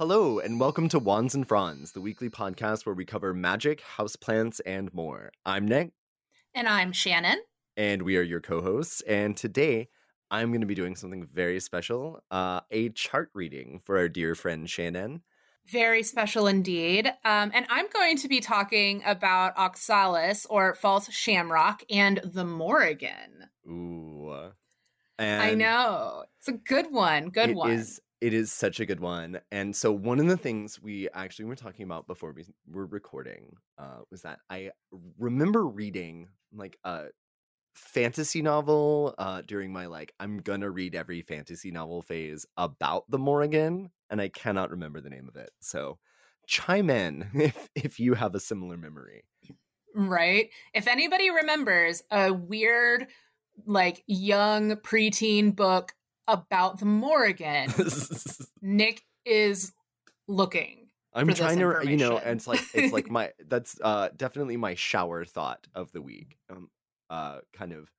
Hello, and welcome to Wands and Fronds, the weekly podcast where we cover magic, houseplants, and more. I'm Nick. And I'm Shannon. And we are your co hosts. And today I'm going to be doing something very special uh, a chart reading for our dear friend Shannon. Very special indeed. Um, and I'm going to be talking about Oxalis or False Shamrock and the Morrigan. Ooh. And I know. It's a good one. Good it one. Is, it is such a good one. And so, one of the things we actually were talking about before we were recording uh, was that I remember reading like a fantasy novel uh, during my like, I'm gonna read every fantasy novel phase about the Morrigan, and I cannot remember the name of it. So, chime in if, if you have a similar memory. Right. If anybody remembers a weird like young preteen book about the Morrigan, Nick is looking. I'm trying to, you know, and it's like it's like my that's uh definitely my shower thought of the week. Um, uh, kind of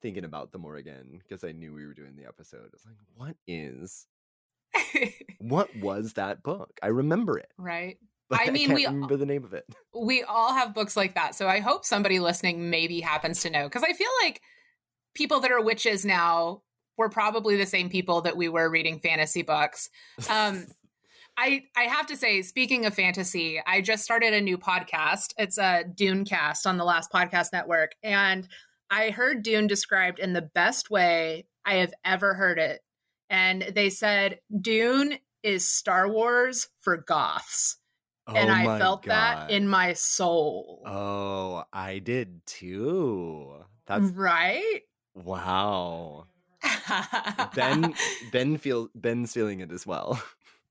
thinking about the Morrigan because I knew we were doing the episode. It's like, what is, what was that book? I remember it, right? I mean, I we remember the name of it. We all have books like that, so I hope somebody listening maybe happens to know because I feel like people that are witches now were probably the same people that we were reading fantasy books. Um, I I have to say, speaking of fantasy, I just started a new podcast. It's a Dune cast on the Last Podcast Network, and I heard Dune described in the best way I have ever heard it. And they said Dune is Star Wars for goths. Oh and I felt God. that in my soul. Oh, I did too. That's right. Wow. Ben Ben feel Ben's feeling it as well.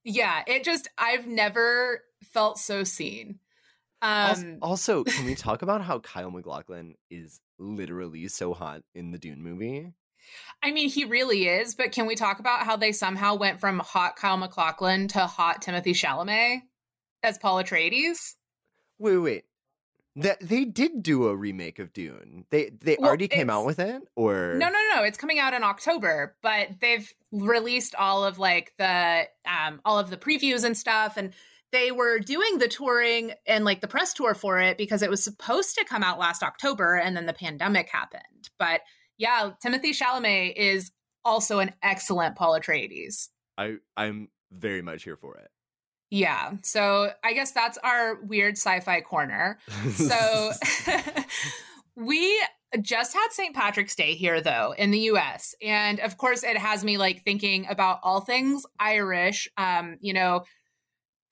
Yeah, it just I've never felt so seen. Um also, can we talk about how Kyle MacLachlan is literally so hot in the Dune movie? I mean, he really is, but can we talk about how they somehow went from hot Kyle MacLachlan to hot Timothée Chalamet as Paul Atreides? Wait, wait. That they did do a remake of Dune. They they well, already came out with it, or no, no, no. It's coming out in October, but they've released all of like the um all of the previews and stuff, and they were doing the touring and like the press tour for it because it was supposed to come out last October, and then the pandemic happened. But yeah, Timothée Chalamet is also an excellent Paul Atreides. I I'm very much here for it. Yeah. So I guess that's our weird sci fi corner. So we just had St. Patrick's Day here, though, in the US. And of course, it has me like thinking about all things Irish. Um, you know,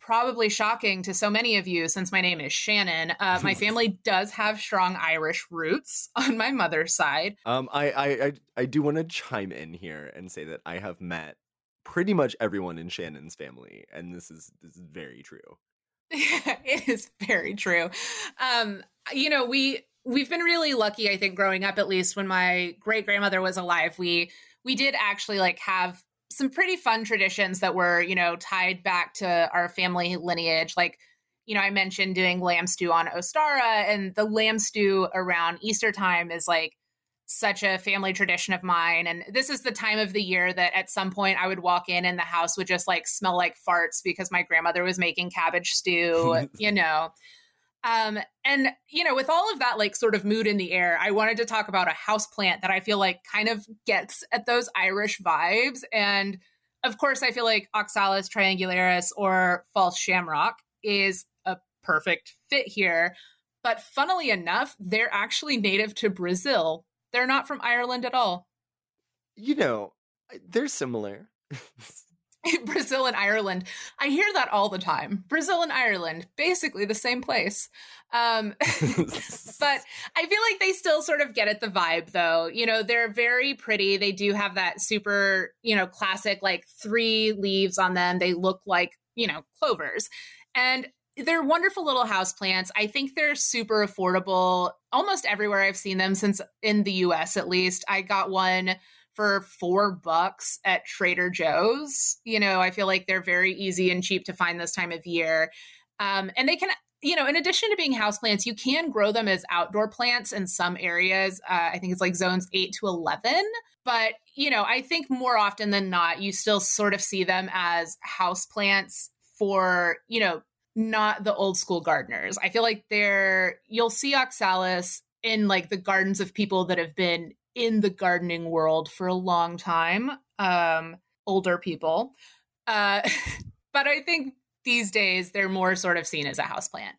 probably shocking to so many of you since my name is Shannon. Uh, my family does have strong Irish roots on my mother's side. Um, I, I, I, I do want to chime in here and say that I have met pretty much everyone in Shannon's family, and this is this is very true. it is very true. Um, you know, we we've been really lucky, I think, growing up at least when my great grandmother was alive. We we did actually like have some pretty fun traditions that were, you know, tied back to our family lineage. Like, you know, I mentioned doing lamb stew on Ostara, and the lamb stew around Easter time is like such a family tradition of mine. And this is the time of the year that at some point I would walk in and the house would just like smell like farts because my grandmother was making cabbage stew, you know. Um, and you know, with all of that like sort of mood in the air, I wanted to talk about a house plant that I feel like kind of gets at those Irish vibes. And of course, I feel like Oxalis triangularis or false shamrock is a perfect fit here. But funnily enough, they're actually native to Brazil, they're not from Ireland at all. You know, they're similar. Brazil and Ireland. I hear that all the time. Brazil and Ireland, basically the same place. Um, but I feel like they still sort of get at the vibe, though. You know, they're very pretty. They do have that super, you know, classic like three leaves on them. They look like, you know, clovers. And they're wonderful little house plants. I think they're super affordable almost everywhere I've seen them since in the US at least. I got one for four bucks at Trader Joe's. You know, I feel like they're very easy and cheap to find this time of year. Um, and they can, you know, in addition to being house plants, you can grow them as outdoor plants in some areas. Uh, I think it's like zones eight to 11. But, you know, I think more often than not, you still sort of see them as house plants for, you know, not the old school gardeners. I feel like they're you'll see oxalis in like the gardens of people that have been in the gardening world for a long time, um, older people. Uh, but I think these days they're more sort of seen as a houseplant.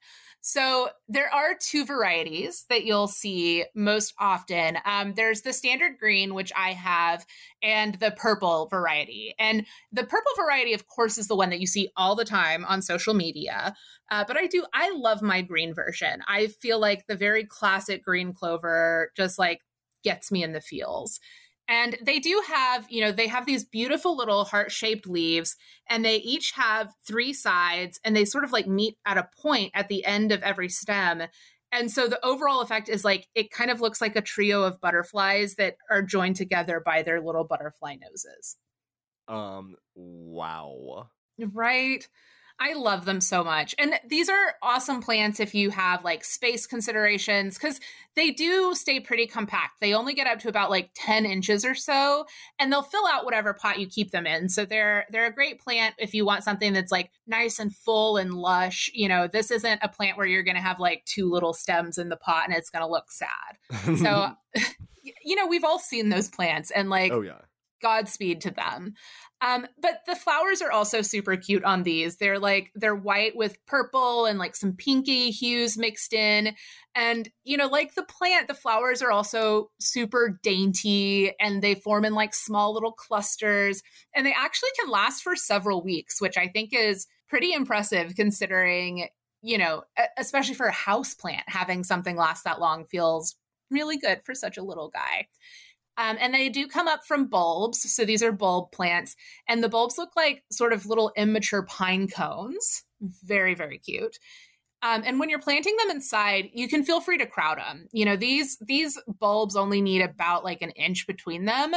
So there are two varieties that you'll see most often. Um, there's the standard green, which I have, and the purple variety. And the purple variety, of course, is the one that you see all the time on social media. Uh, but I do, I love my green version. I feel like the very classic green clover just like gets me in the feels. And they do have, you know, they have these beautiful little heart shaped leaves, and they each have three sides, and they sort of like meet at a point at the end of every stem. And so the overall effect is like it kind of looks like a trio of butterflies that are joined together by their little butterfly noses. Um, wow. Right. I love them so much. And these are awesome plants if you have like space considerations because they do stay pretty compact. They only get up to about like 10 inches or so, and they'll fill out whatever pot you keep them in. So they're they're a great plant if you want something that's like nice and full and lush. You know, this isn't a plant where you're gonna have like two little stems in the pot and it's gonna look sad. so you know, we've all seen those plants and like oh yeah. Godspeed to them. Um, but the flowers are also super cute on these. They're like they're white with purple and like some pinky hues mixed in. And you know, like the plant, the flowers are also super dainty and they form in like small little clusters. And they actually can last for several weeks, which I think is pretty impressive considering, you know, especially for a house plant, having something last that long feels really good for such a little guy. Um, and they do come up from bulbs. So these are bulb plants. And the bulbs look like sort of little immature pine cones. Very, very cute. Um, and when you're planting them inside, you can feel free to crowd them. You know, these these bulbs only need about like an inch between them.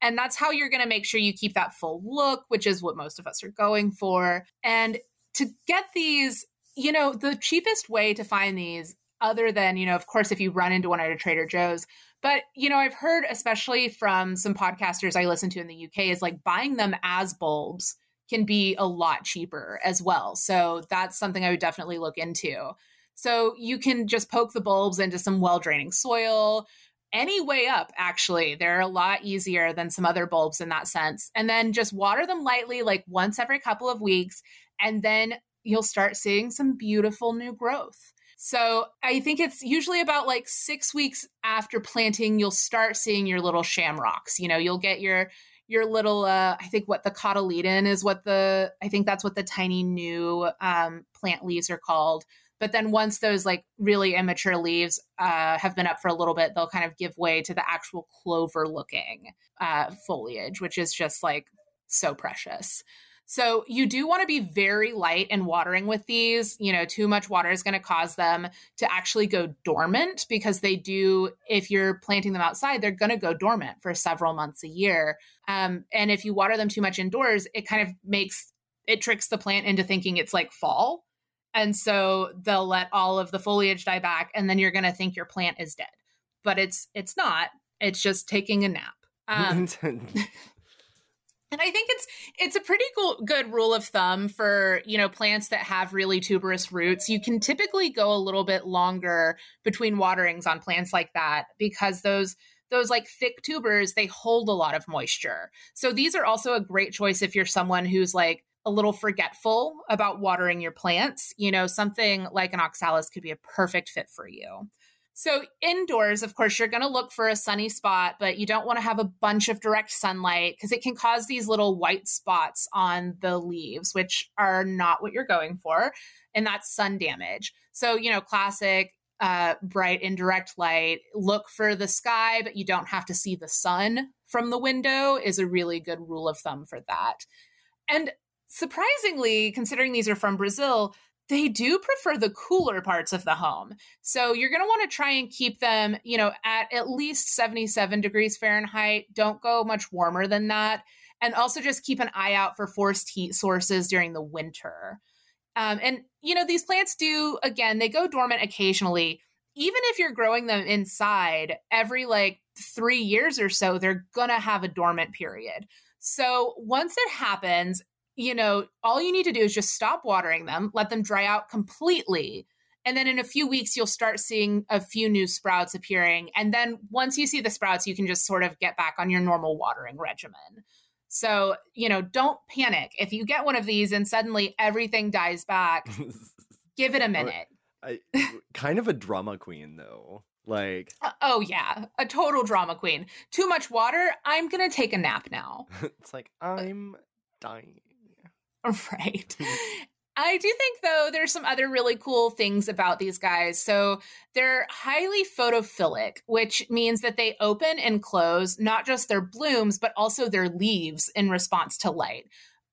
And that's how you're going to make sure you keep that full look, which is what most of us are going for. And to get these, you know, the cheapest way to find these, other than, you know, of course, if you run into one at a Trader Joe's, but, you know, I've heard, especially from some podcasters I listen to in the UK, is like buying them as bulbs can be a lot cheaper as well. So that's something I would definitely look into. So you can just poke the bulbs into some well draining soil. Any way up, actually, they're a lot easier than some other bulbs in that sense. And then just water them lightly, like once every couple of weeks. And then you'll start seeing some beautiful new growth. So I think it's usually about like six weeks after planting, you'll start seeing your little shamrocks. You know, you'll get your your little uh I think what the cotyledon is what the I think that's what the tiny new um plant leaves are called. But then once those like really immature leaves uh, have been up for a little bit, they'll kind of give way to the actual clover looking uh, foliage, which is just like so precious. So you do want to be very light in watering with these. You know, too much water is going to cause them to actually go dormant because they do, if you're planting them outside, they're going to go dormant for several months a year. Um, and if you water them too much indoors, it kind of makes it tricks the plant into thinking it's like fall. And so they'll let all of the foliage die back and then you're going to think your plant is dead. But it's it's not. It's just taking a nap. Um, And I think it's it's a pretty cool, good rule of thumb for you know plants that have really tuberous roots. You can typically go a little bit longer between waterings on plants like that because those those like thick tubers they hold a lot of moisture. So these are also a great choice if you're someone who's like a little forgetful about watering your plants. You know, something like an oxalis could be a perfect fit for you. So, indoors, of course, you're going to look for a sunny spot, but you don't want to have a bunch of direct sunlight because it can cause these little white spots on the leaves, which are not what you're going for. And that's sun damage. So, you know, classic uh, bright indirect light, look for the sky, but you don't have to see the sun from the window is a really good rule of thumb for that. And surprisingly, considering these are from Brazil, they do prefer the cooler parts of the home. So you're going to want to try and keep them, you know, at at least 77 degrees Fahrenheit. Don't go much warmer than that. And also just keep an eye out for forced heat sources during the winter. Um, and, you know, these plants do, again, they go dormant occasionally. Even if you're growing them inside, every like three years or so, they're going to have a dormant period. So once it happens, you know, all you need to do is just stop watering them, let them dry out completely. And then in a few weeks, you'll start seeing a few new sprouts appearing. And then once you see the sprouts, you can just sort of get back on your normal watering regimen. So, you know, don't panic. If you get one of these and suddenly everything dies back, give it a minute. I, kind of a drama queen, though. Like, uh, oh, yeah, a total drama queen. Too much water. I'm going to take a nap now. it's like, I'm dying. Right. Mm-hmm. I do think, though, there's some other really cool things about these guys. So they're highly photophilic, which means that they open and close not just their blooms, but also their leaves in response to light.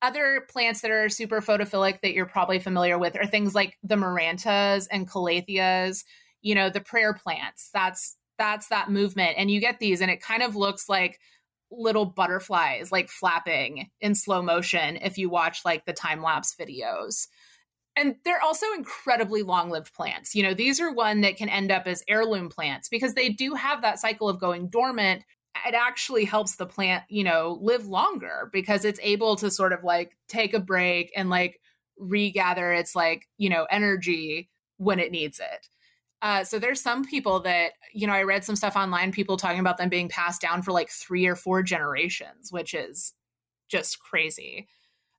Other plants that are super photophilic that you're probably familiar with are things like the Marantas and Calatheas, you know, the prayer plants. That's that's that movement. And you get these, and it kind of looks like little butterflies like flapping in slow motion if you watch like the time lapse videos. And they're also incredibly long lived plants. You know, these are one that can end up as heirloom plants because they do have that cycle of going dormant. It actually helps the plant, you know, live longer because it's able to sort of like take a break and like regather its like, you know, energy when it needs it. Uh, so there's some people that you know I read some stuff online, people talking about them being passed down for like three or four generations, which is just crazy.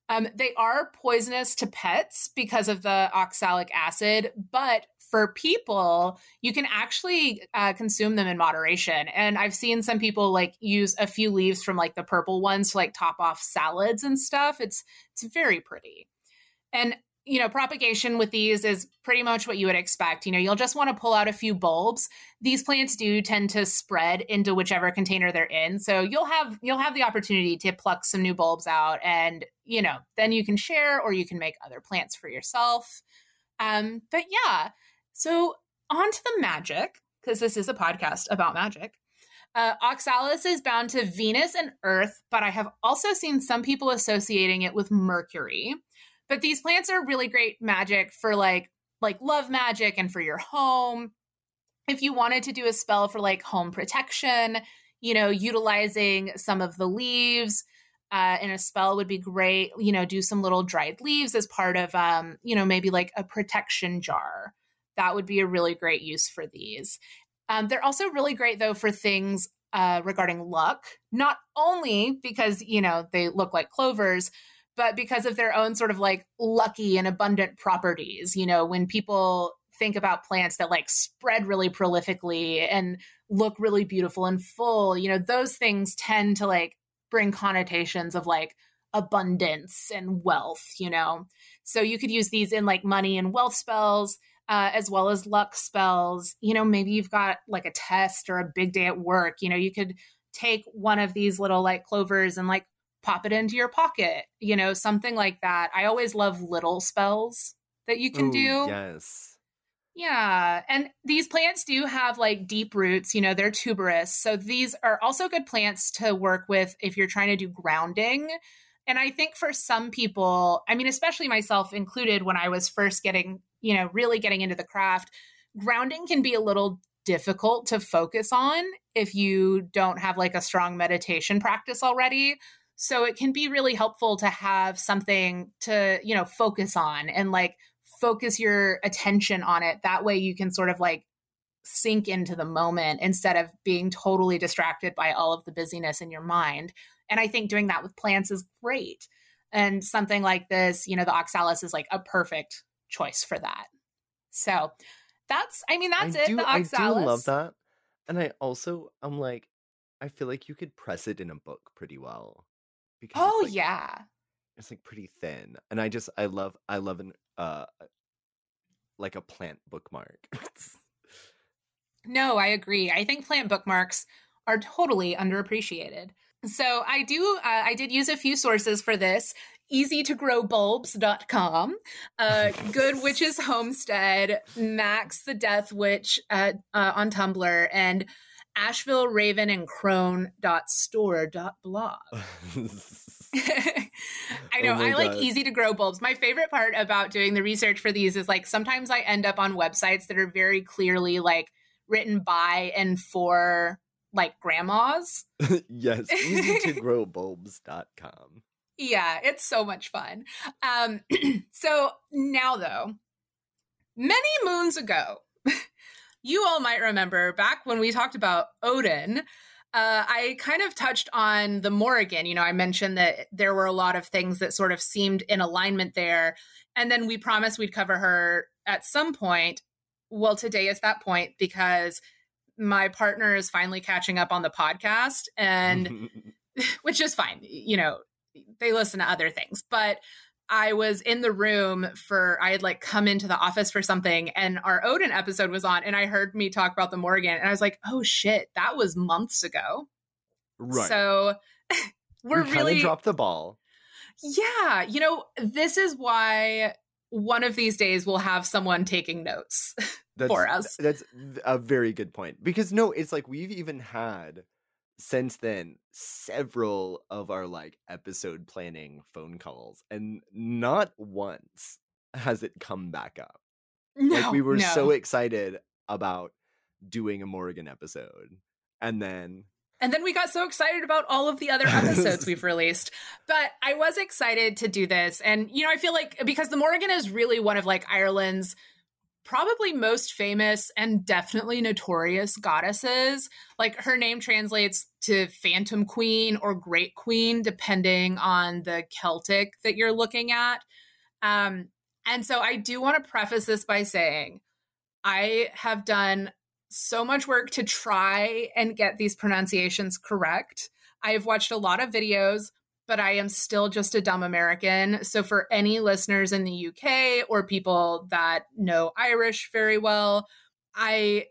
Um, they are poisonous to pets because of the oxalic acid, but for people, you can actually uh, consume them in moderation. And I've seen some people like use a few leaves from like the purple ones to like top off salads and stuff. It's it's very pretty. And you know, propagation with these is pretty much what you would expect. You know, you'll just want to pull out a few bulbs. These plants do tend to spread into whichever container they're in. So you'll have you'll have the opportunity to pluck some new bulbs out and, you know, then you can share or you can make other plants for yourself. Um, but yeah. So on to the magic, because this is a podcast about magic. Uh, oxalis is bound to Venus and Earth, but I have also seen some people associating it with Mercury. But these plants are really great magic for like like love magic and for your home. If you wanted to do a spell for like home protection, you know, utilizing some of the leaves uh, in a spell would be great. You know, do some little dried leaves as part of, um, you know, maybe like a protection jar. That would be a really great use for these. Um, they're also really great though for things uh, regarding luck, not only because you know they look like clovers, but because of their own sort of like lucky and abundant properties. You know, when people think about plants that like spread really prolifically and look really beautiful and full, you know, those things tend to like bring connotations of like abundance and wealth, you know. So you could use these in like money and wealth spells. Uh, as well as luck spells. You know, maybe you've got like a test or a big day at work. You know, you could take one of these little like clovers and like pop it into your pocket, you know, something like that. I always love little spells that you can Ooh, do. Yes. Yeah. And these plants do have like deep roots, you know, they're tuberous. So these are also good plants to work with if you're trying to do grounding. And I think for some people, I mean, especially myself included, when I was first getting, you know, really getting into the craft, grounding can be a little difficult to focus on if you don't have like a strong meditation practice already. So it can be really helpful to have something to, you know, focus on and like focus your attention on it. That way you can sort of like sink into the moment instead of being totally distracted by all of the busyness in your mind. And I think doing that with plants is great. And something like this, you know, the oxalis is like a perfect choice for that. So that's, I mean, that's I it. Do, the oxalis. I do love that. And I also, I'm like, I feel like you could press it in a book pretty well because oh like, yeah. it's like pretty thin and i just i love i love an uh like a plant bookmark. No i agree i think plant bookmarks are totally underappreciated. So i do uh, i did use a few sources for this easy to grow bulbs.com uh, good witches homestead max the death witch uh, uh, on tumblr and Asheville Raven and Crone dot store dot blog. I know. Oh I like God. easy to grow bulbs. My favorite part about doing the research for these is like sometimes I end up on websites that are very clearly like written by and for like grandmas. yes, easy to grow bulbs.com. yeah, it's so much fun. Um, so now, though, many moons ago, you all might remember back when we talked about Odin. Uh, I kind of touched on the Morrigan. You know, I mentioned that there were a lot of things that sort of seemed in alignment there. And then we promised we'd cover her at some point. Well, today is that point because my partner is finally catching up on the podcast and which is fine. You know, they listen to other things, but I was in the room for I had like come into the office for something and our Odin episode was on and I heard me talk about the Morgan and I was like, "Oh shit, that was months ago." Right. So we're we really dropped the ball. Yeah, you know, this is why one of these days we'll have someone taking notes That's, for us. That's a very good point. Because no, it's like we've even had since then several of our like episode planning phone calls and not once has it come back up. No, like we were no. so excited about doing a Morgan episode and then And then we got so excited about all of the other episodes we've released. But I was excited to do this. And, you know, I feel like because the Morgan is really one of like Ireland's probably most famous and definitely notorious goddesses. Like her name translates to Phantom Queen or Great Queen, depending on the Celtic that you're looking at. Um, and so I do want to preface this by saying I have done so much work to try and get these pronunciations correct. I have watched a lot of videos, but I am still just a dumb American. So, for any listeners in the UK or people that know Irish very well, I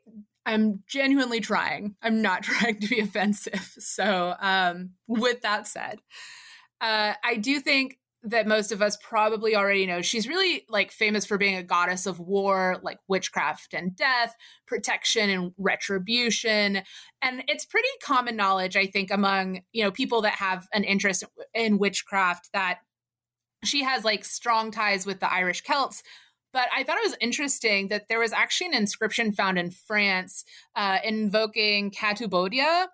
I'm genuinely trying. I'm not trying to be offensive. So, um, with that said, uh, I do think that most of us probably already know. She's really like famous for being a goddess of war like witchcraft and death protection and retribution. And it's pretty common knowledge i think among you know people that have an interest in witchcraft that she has like strong ties with the irish celts. But I thought it was interesting that there was actually an inscription found in France uh, invoking Cathubodua,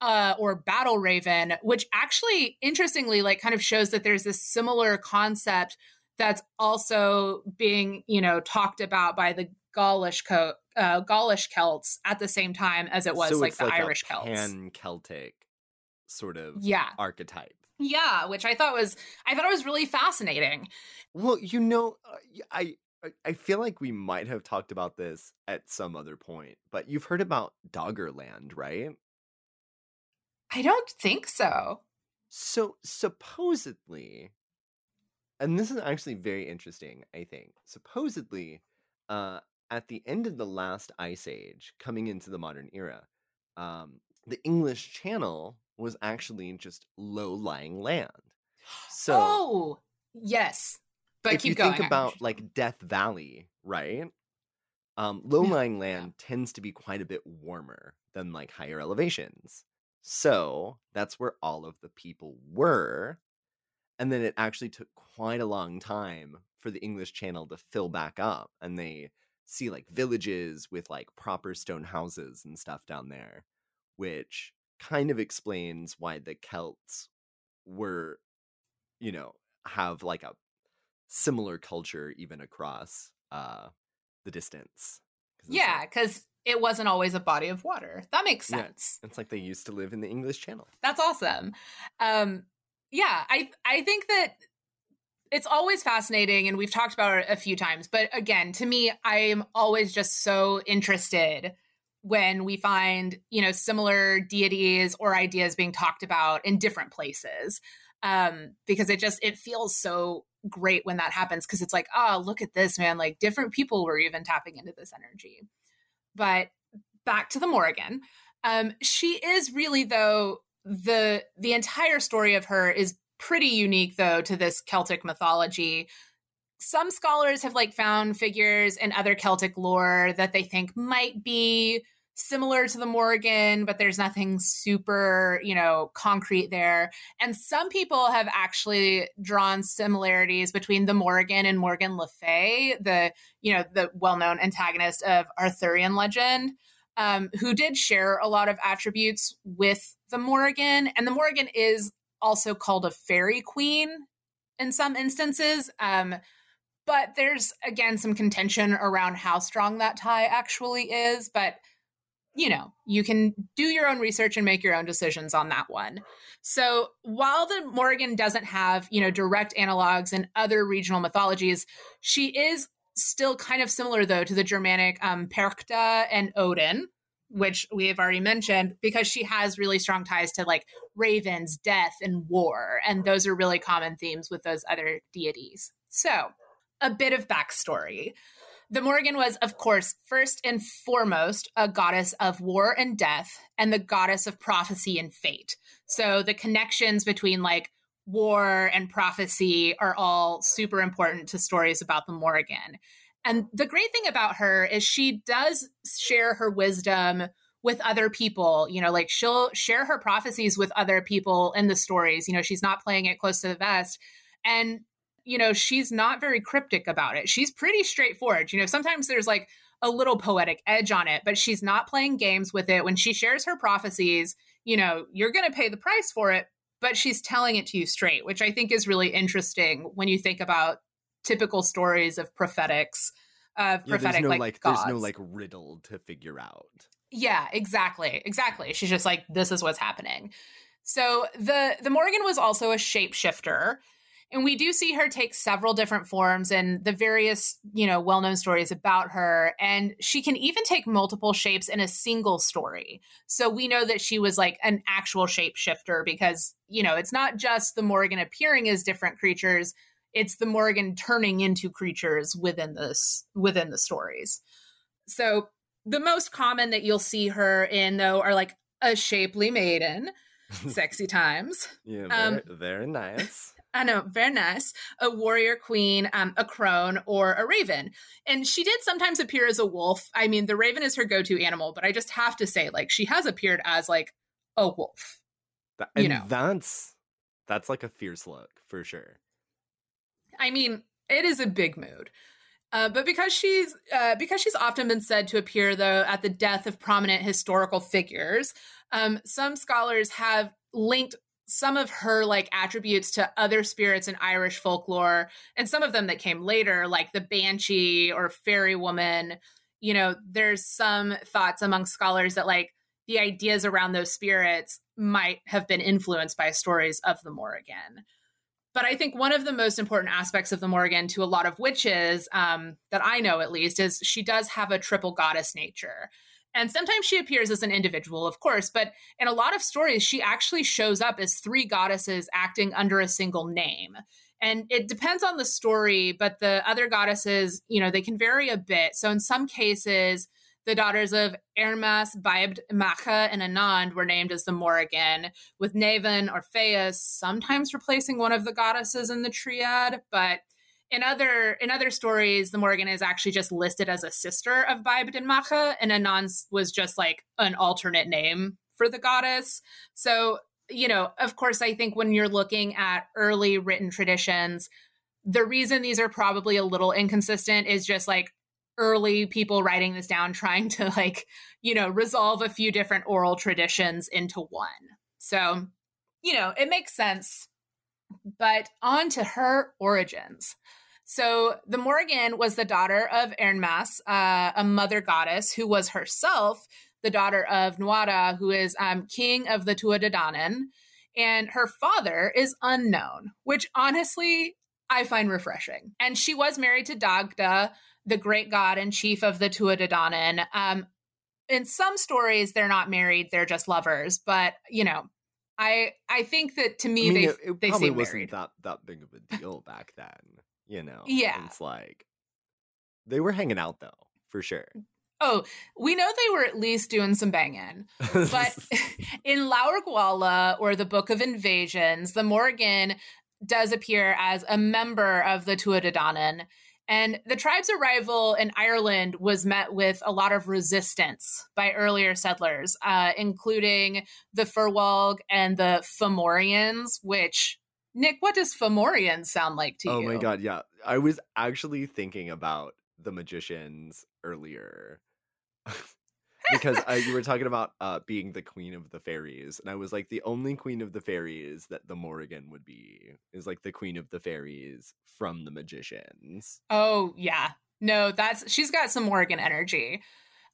uh, or battle raven, which actually interestingly like kind of shows that there's this similar concept that's also being you know talked about by the Gaulish co- uh, Gaulish Celts at the same time as it was so like the like Irish a Celts. pan Celtic sort of Yeah, archetype. yeah, which I thought was I thought it was really fascinating. Well, you know, I I feel like we might have talked about this at some other point, but you've heard about Doggerland, right? I don't think so. So supposedly, and this is actually very interesting, I think. Supposedly, uh, at the end of the last ice age, coming into the modern era, um, the English Channel was actually just low-lying land. So oh, yes. But if keep you going. think about like Death Valley, right? Um, low-lying Yeah. land tends to be quite a bit warmer than like higher elevations. So that's where all of the people were. And then it actually took quite a long time for the English Channel to fill back up. And they see like villages with like proper stone houses and stuff down there, which kind of explains why the Celts were, you know, have like a similar culture even across uh the distance. 'Cause yeah, because it wasn't always a body of water. That makes Yeah. sense. it's like they used to live in the English Channel. That's awesome. Um, yeah, I I think that it's always fascinating, and we've talked about it a few times. But again, to me, I'm always just so interested when we find you know similar deities or ideas being talked about in different places um because it just it feels so great when that happens because it's like oh look at this man like different people were even tapping into this energy but back to the morrigan. Um she is really though the the entire story of her is pretty unique though to this celtic mythology. Some scholars have like found figures in other celtic lore that they think might be similar to the Morgan, but there's nothing super you know concrete there and some people have actually drawn similarities between the Morgan and morgan le fay the you know the well-known antagonist of arthurian legend um, who did share a lot of attributes with the morrigan and the morrigan is also called a fairy queen in some instances. Um, but there's again some contention around how strong that tie actually is. But you know, you can do your own research and make your own decisions on that one. So while the Morrigan doesn't have, you know, direct analogs in other regional mythologies, she is still kind of similar though to the Germanic um, Perchta and Odin, which we have already mentioned, because she has really strong ties to like ravens, death, and war. And those are really common themes with those other deities. So a bit of backstory. The Morrigan was, of course, first and foremost a goddess of war and death and the goddess of prophecy and fate. So the connections between like war and prophecy are all super important to stories about the Morrigan. And the great thing about her is she does share her wisdom with other people. You know, like she'll share her prophecies with other people in the stories. You know, she's not playing it close to the vest. And you know, she's not very cryptic about it. She's pretty straightforward. You know, sometimes there's like a little poetic edge on it, but she's not playing games with it. When she shares her prophecies, you know, you're going to pay the price for it, but she's telling it to you straight, which I think is really interesting when you think about typical stories of prophetics of yeah, prophetic no, like, like gods. there's no like riddle to figure out. Yeah, exactly. Exactly. She's just like this is what's happening. So the the Morgan was also a shapeshifter and we do see her take several different forms and the various you know well-known stories about her. And she can even take multiple shapes in a single story. So we know that she was like an actual shapeshifter because you know it's not just the Morgan appearing as different creatures. It's the Morgan turning into creatures within this within the stories. So the most common that you'll see her in though are like a shapely maiden. Sexy times. Yeah very, um, very nice I know, very nice. A warrior queen, um, a crone, or a raven. And she did sometimes appear as a wolf. I mean, the raven is her go to animal, but I just have to say, like, she has appeared as like a wolf. That, you know, that's that's like a fierce look for sure. I mean, it is a big mood. Uh, but because she's uh, because she's often been said to appear though at the death of prominent historical figures, um, some scholars have linked some of her like attributes to other spirits in Irish folklore and some of them that came later like the banshee or fairy woman you know there's some thoughts among scholars that like the ideas around those spirits might have been influenced by stories of the Morrigan. But I think one of the most important aspects of the Morrigan to a lot of witches um, that I know at least is she does have a triple goddess nature and sometimes she appears as an individual, of course, but in a lot of stories, she actually shows up as three goddesses acting under a single name. And it depends on the story, but the other goddesses, you know, they can vary a bit. So in some cases, the daughters of Ernmas, Badb, Macha, and Anand were named as the Morrigan, with Nemain or Phaeus sometimes replacing one of the goddesses in the triad. But in other in other stories, the Morgan is actually just listed as a sister of Badb and Macha, and Anan was just like an alternate name for the goddess. So, you know, of course, I think when you're looking at early written traditions, the reason these are probably a little inconsistent is just like early people writing this down trying to like, you know, resolve a few different oral traditions into one. So, you know, it makes sense. But on to her origins. So the Morgan was the daughter of Ernmas, uh, a mother goddess who was herself the daughter of Nuada, who is um, king of the Danann, and her father is unknown, which honestly I find refreshing. And she was married to Dagda, the great god and chief of the Danann. Um, in some stories, they're not married; they're just lovers. But you know, I I think that to me, I mean, they it, they probably wasn't married. that that big of a deal back then you know? Yeah. It's like they were hanging out though for sure. Mm, oh we know they were at least doing some banging but in Gabhála or the book of invasions the Morgan does appear as a member of the Tuatha Danann and the tribe's arrival in Ireland was met with a lot of resistance by earlier settlers, uh, including the Firbolg and the Fomorians, which Nick, what does Fomorian sound like to oh you? Oh my god, yeah. I was actually thinking about the magicians earlier. because uh, you were talking about uh, being the queen of the fairies, and I was like, the only queen of the fairies that the Morrigan would be is like the queen of the fairies from the magicians. Oh yeah, no, that's she's got some Morrigan energy.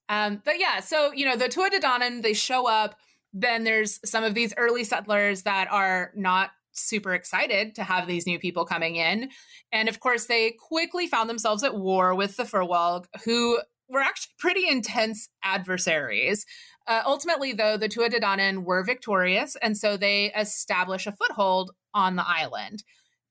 Um, but yeah, so you know the Tuatha Dé Danann, they show up. Then there's some of these early settlers that are not super excited to have these new people coming in. And of course, they quickly found themselves at war with the Firbolg, who were actually pretty intense adversaries. Uh, ultimately, though, the Tuatha were victorious, and so they establish a foothold on the island.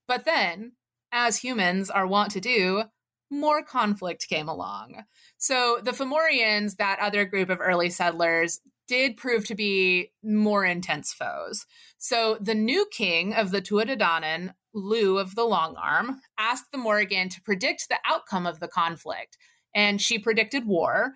But then, as humans are wont to do, more conflict came along. So the Fomorians, that other group of early settlers, did prove to be more intense foes. So the new king of the Tuatha Lugh of the Long Arm, asked the Morrigan to predict the outcome of the conflict, and she predicted war.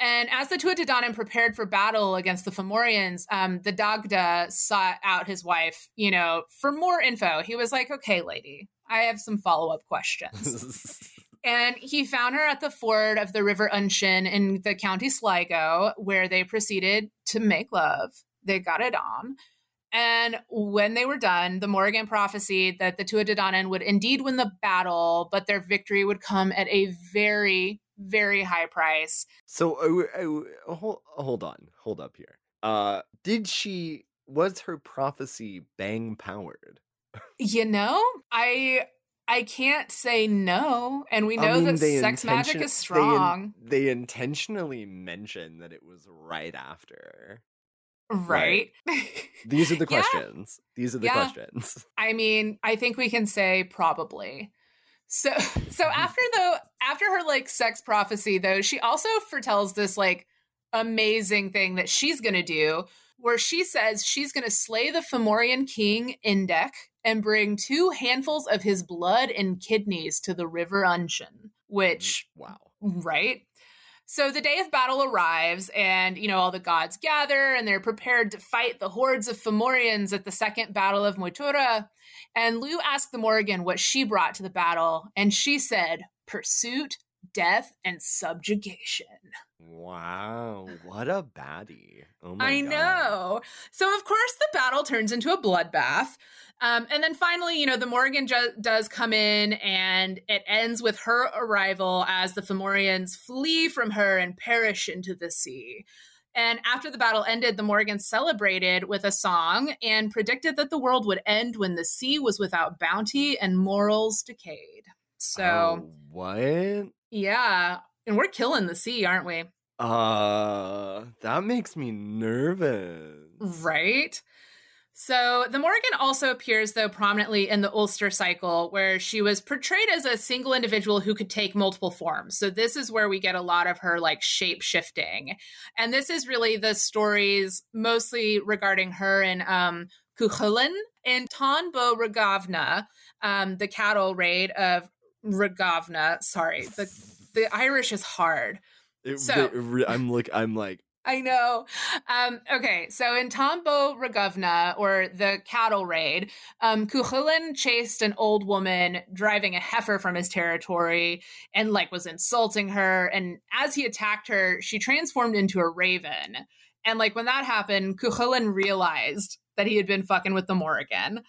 And as the Tuatha prepared for battle against the Fomorians, um, the Dagda sought out his wife, you know, for more info. He was like, okay, lady, I have some follow up questions. and he found her at the ford of the River Unshin in the county Sligo, where they proceeded to make love. They got it on. And when they were done, the Morrigan prophesied that the Tuatha would indeed win the battle, but their victory would come at a very, very high price. So, uh, uh, hold, hold on, hold up here. Uh, did she? Was her prophecy bang powered? You know, I I can't say no, and we know I mean, that sex magic is strong. They, in, they intentionally mention that it was right after. Right. right. These are the questions. Yeah. These are the yeah. questions. I mean, I think we can say probably. So so mm-hmm. after though after her like sex prophecy though, she also foretells this like amazing thing that she's going to do where she says she's going to slay the Fomorian king Indech and bring two handfuls of his blood and kidneys to the river Unshin, mm, which wow. Right? So the day of battle arrives, and you know all the gods gather, and they're prepared to fight the hordes of Fomorians at the second battle of Moytura. And Lugh asked the Morrigan what she brought to the battle, and she said, "Pursuit, death, and subjugation." Wow, what a baddie! Oh I God. know. So of course the battle turns into a bloodbath. Um, and then finally, you know, the Morgan ju- does come in and it ends with her arrival as the Fomorians flee from her and perish into the sea. And after the battle ended, the Morgans celebrated with a song and predicted that the world would end when the sea was without bounty and morals decayed. So, oh, what? Yeah. And we're killing the sea, aren't we? Uh, that makes me nervous. Right? So the Morgan also appears, though, prominently in the Ulster cycle, where she was portrayed as a single individual who could take multiple forms. So this is where we get a lot of her like shape shifting, and this is really the stories mostly regarding her and um, Cuchulainn and Táin Bó Regamna, um, the cattle raid of Regamna. Sorry, the the Irish is hard. It, so I'm like I'm like I know. Um, okay, so in Tombo Bó Regamna, or the cattle raid, um, Cuchulainn chased an old woman driving a heifer from his territory and like was insulting her. And as he attacked her, she transformed into a raven. And like when that happened, Cuchulainn realized that he had been fucking with the Morrigan.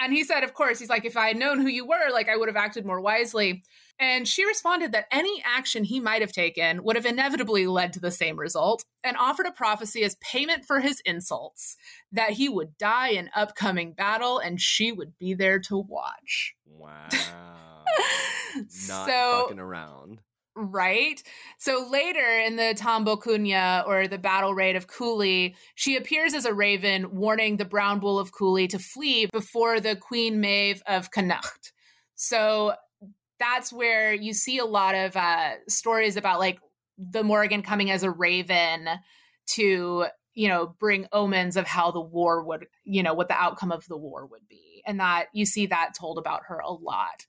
And he said, of course, he's like, if I had known who you were, like I would have acted more wisely. And she responded that any action he might have taken would have inevitably led to the same result and offered a prophecy as payment for his insults that he would die in upcoming battle and she would be there to watch. Wow. Not so, fucking around. Right? So later in the Cúailnge or the battle raid of Cooley, she appears as a raven warning the brown bull of Cooley to flee before the Queen Maeve of Connacht. So that's where you see a lot of uh, stories about like the Morrigan coming as a raven to you know bring omens of how the war would you know what the outcome of the war would be. And that you see that told about her a lot.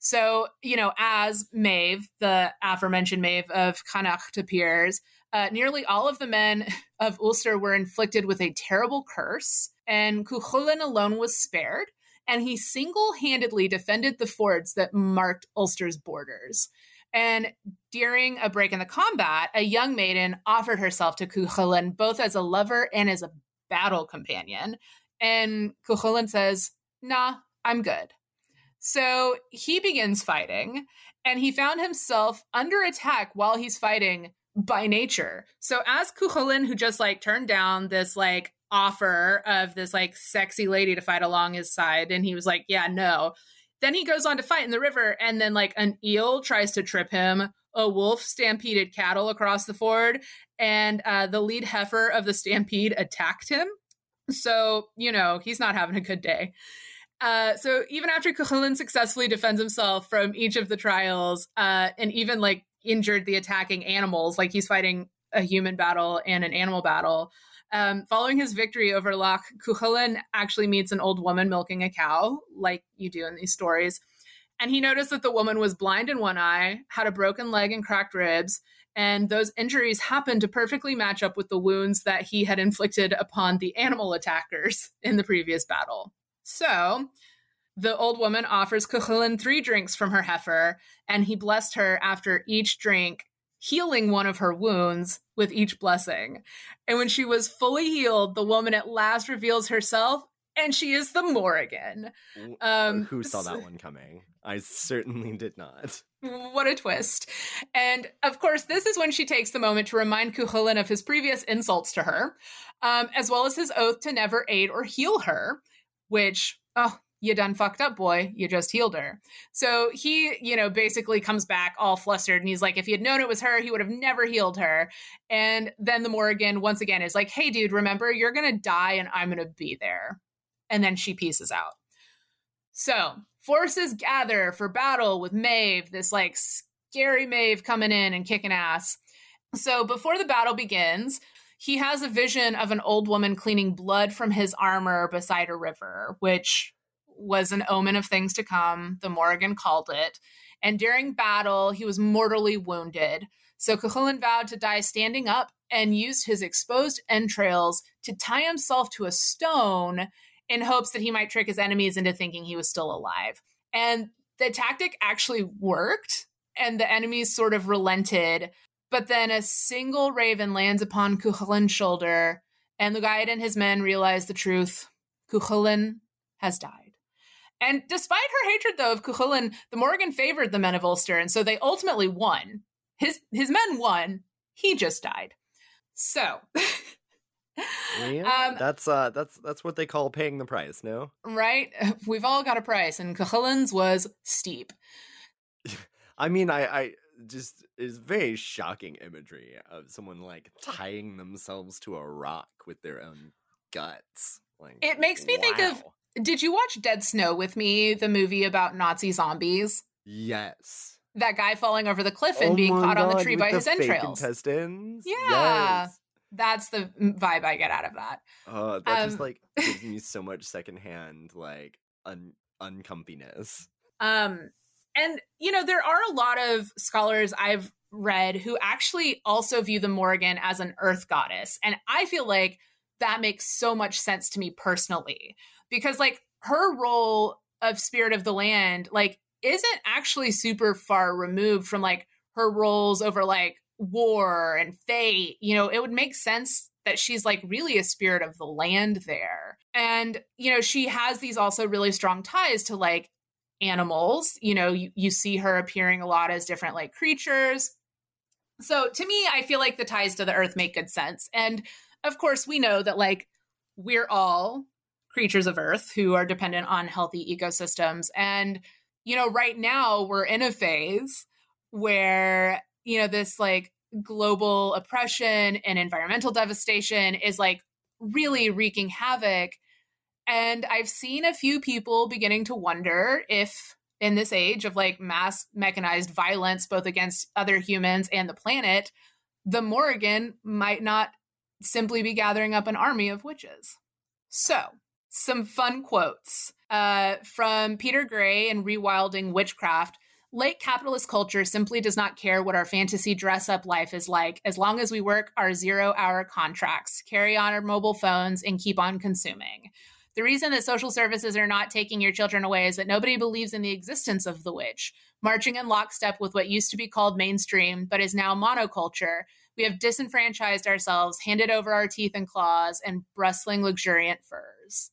So you know as maeve the aforementioned maeve of connacht appears uh, nearly all of the men of ulster were inflicted with a terrible curse and Cuchulain alone was spared and he single handedly defended the forts that marked Ulster's borders. And during a break in the combat, a young maiden offered herself to Cuchulainn both as a lover and as a battle companion. And Cuchulainn says, Nah, I'm good. So he begins fighting, and he found himself under attack while he's fighting by nature. So as Cuchulainn, who just like turned down this like offer of this like sexy lady to fight along his side, and he was like, Yeah, no. Then he goes on to fight in the river, and then like an eel tries to trip him. A wolf stampeded cattle across the ford, and uh, the lead heifer of the stampede attacked him. So, you know, he's not having a good day. Uh, so even after Cuchulainn successfully defends himself from each of the trials, uh, and even like injured the attacking animals, like he's fighting a human battle and an animal battle. Um, following his victory over Loch, Cuchulainn actually meets an old woman milking a cow, like you do in these stories. And he noticed that the woman was blind in one eye, had a broken leg and cracked ribs, and those injuries happened to perfectly match up with the wounds that he had inflicted upon the animal attackers in the previous battle. So the old woman offers Cuchulainn three drinks from her heifer, and he blessed her after each drink, healing one of her wounds with each blessing. And when she was fully healed, the woman at last reveals herself, and she is the Morrigan. Um, Who saw that one coming? I certainly did not. What a twist. And of course, this is when she takes the moment to remind Cuchulainn of his previous insults to her, um, as well as his oath to never aid or heal her, which, oh, you done fucked up, boy. You just healed her. So he, you know, basically comes back all flustered and he's like, if he had known it was her, he would have never healed her. And then the Morrigan, once again, is like, hey, dude, remember, you're going to die and I'm going to be there. And then she pieces out. So forces gather for battle with Maeve, this like scary Maeve coming in and kicking ass. So before the battle begins, he has a vision of an old woman cleaning blood from his armor beside a river, which was an omen of things to come. The Morrigan called it. And during battle, he was mortally wounded. So Cuchulainn vowed to die standing up and used his exposed entrails to tie himself to a stone in hopes that he might trick his enemies into thinking he was still alive. And the tactic actually worked, and the enemies sort of relented. But then a single raven lands upon Cuchulainn's shoulder, and Lugaid and his men realize the truth. Cuchulain has died. And despite her hatred, though, of Cuchulainn, the Morrigan favored the men of Ulster, and so they ultimately won. His his men won. He just died. So yeah, um, that's uh that's that's what they call paying the price, no? Right? We've all got a price, and Cuchulainn's was steep. I mean, I I just is very shocking imagery of someone like tying themselves to a rock with their own guts. Like it makes me wow. think of did you watch Dead Snow with me, the movie about Nazi zombies? Yes. That guy falling over the cliff and oh being caught God, on the tree by his entrails. intestines. Yeah. Yes that's the vibe I get out of that. Uh, that um, just like gives me so much secondhand like un uncomfiness. Um, and you know there are a lot of scholars I've read who actually also view the Morrigan as an earth goddess, and I feel like that makes so much sense to me personally because like her role of spirit of the land like isn't actually super far removed from like her roles over like war and fate, you know, it would make sense that she's like really a spirit of the land there. And, you know, she has these also really strong ties to like animals. You know, you, you see her appearing a lot as different like creatures. So to me, I feel like the ties to the earth make good sense. And of course, we know that like we're all creatures of earth who are dependent on healthy ecosystems. And, you know, right now we're in a phase where you know, this like global oppression and environmental devastation is like really wreaking havoc. And I've seen a few people beginning to wonder if in this age of like mass mechanized violence, both against other humans and the planet, the Morrigan might not simply be gathering up an army of witches. So, some fun quotes uh, from Peter Grey and Rewilding Witchcraft late capitalist culture simply does not care what our fantasy dress up life is like as long as we work our zero hour contracts, carry on our mobile phones, and keep on consuming. The reason that social services are not taking your children away is that nobody believes in the existence of the witch, marching in lockstep with what used to be called mainstream, but is now monoculture. We have disenfranchised ourselves, handed over our teeth and claws, and bristling luxuriant furs.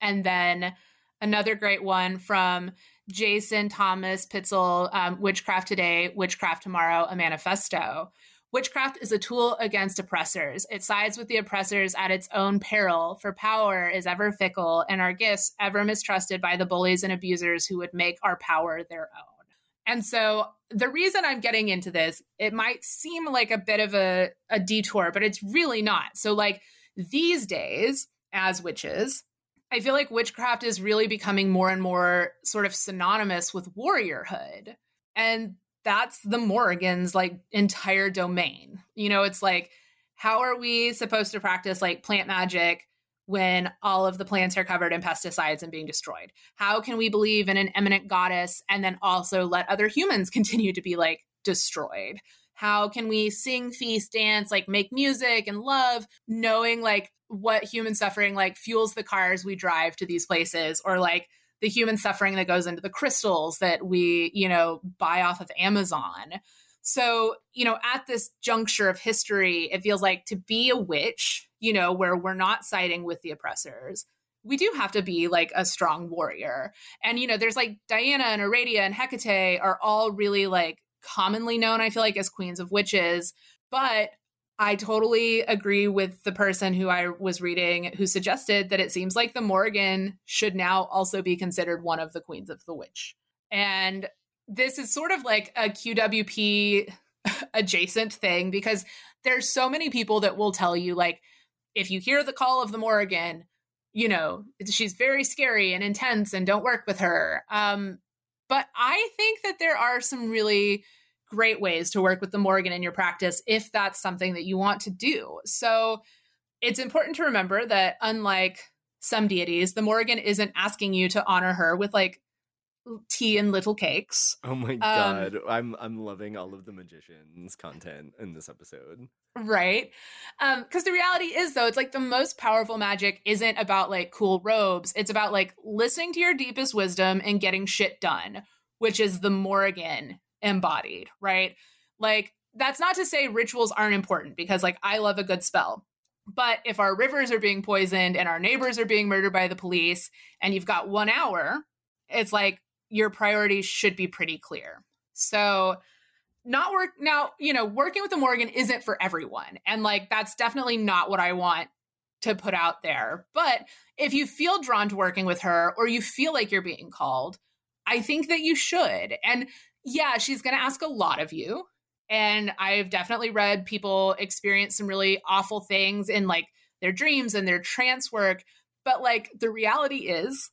And then another great one from Jason Thomas Pitzl, um, Witchcraft Today, Witchcraft Tomorrow, a manifesto. Witchcraft is a tool against oppressors. It sides with the oppressors at its own peril, for power is ever fickle, and our gifts ever mistrusted by the bullies and abusers who would make our power their own. And so, the reason I'm getting into this, it might seem like a bit of a, a detour, but it's really not. So, like these days, as witches, I feel like witchcraft is really becoming more and more sort of synonymous with warriorhood. And that's the Morrigan's like entire domain. You know, it's like, how are we supposed to practice like plant magic when all of the plants are covered in pesticides and being destroyed? How can we believe in an eminent goddess and then also let other humans continue to be like destroyed? How can we sing, feast, dance, like make music and love, knowing like what human suffering like fuels the cars we drive to these places or like the human suffering that goes into the crystals that we, you know, buy off of Amazon. So, you know, at this juncture of history, it feels like to be a witch, you know, where we're not siding with the oppressors, we do have to be like a strong warrior. And, you know, there's like Diana and Aradia and Hecate are all really like commonly known, I feel like, as queens of witches. But I totally agree with the person who I was reading who suggested that it seems like the Morrigan should now also be considered one of the queens of the witch. And this is sort of like a QWP adjacent thing because there's so many people that will tell you like if you hear the call of the Morrigan, you know, she's very scary and intense and don't work with her. Um but I think that there are some really great ways to work with the Morrigan in your practice if that's something that you want to do. So it's important to remember that unlike some deities, the Morrigan isn't asking you to honor her with like tea and little cakes. Oh my um, god, um, I'm I'm loving all of the magicians content in this episode. Right? Um cuz the reality is though, it's like the most powerful magic isn't about like cool robes. It's about like listening to your deepest wisdom and getting shit done, which is the Morrigan embodied, right? Like, that's not to say rituals aren't important because, like, I love a good spell. But if our rivers are being poisoned and our neighbors are being murdered by the police and you've got one hour, it's like your priorities should be pretty clear. So, not work now, you know, working with the Morrigan isn't for everyone. And like, that's definitely not what I want to put out there. But if you feel drawn to working with her or you feel like you're being called, I think that you should. And yeah, she's going to ask a lot of you. And I've definitely read people experience some really awful things in like their dreams and their trance work. But like the reality is,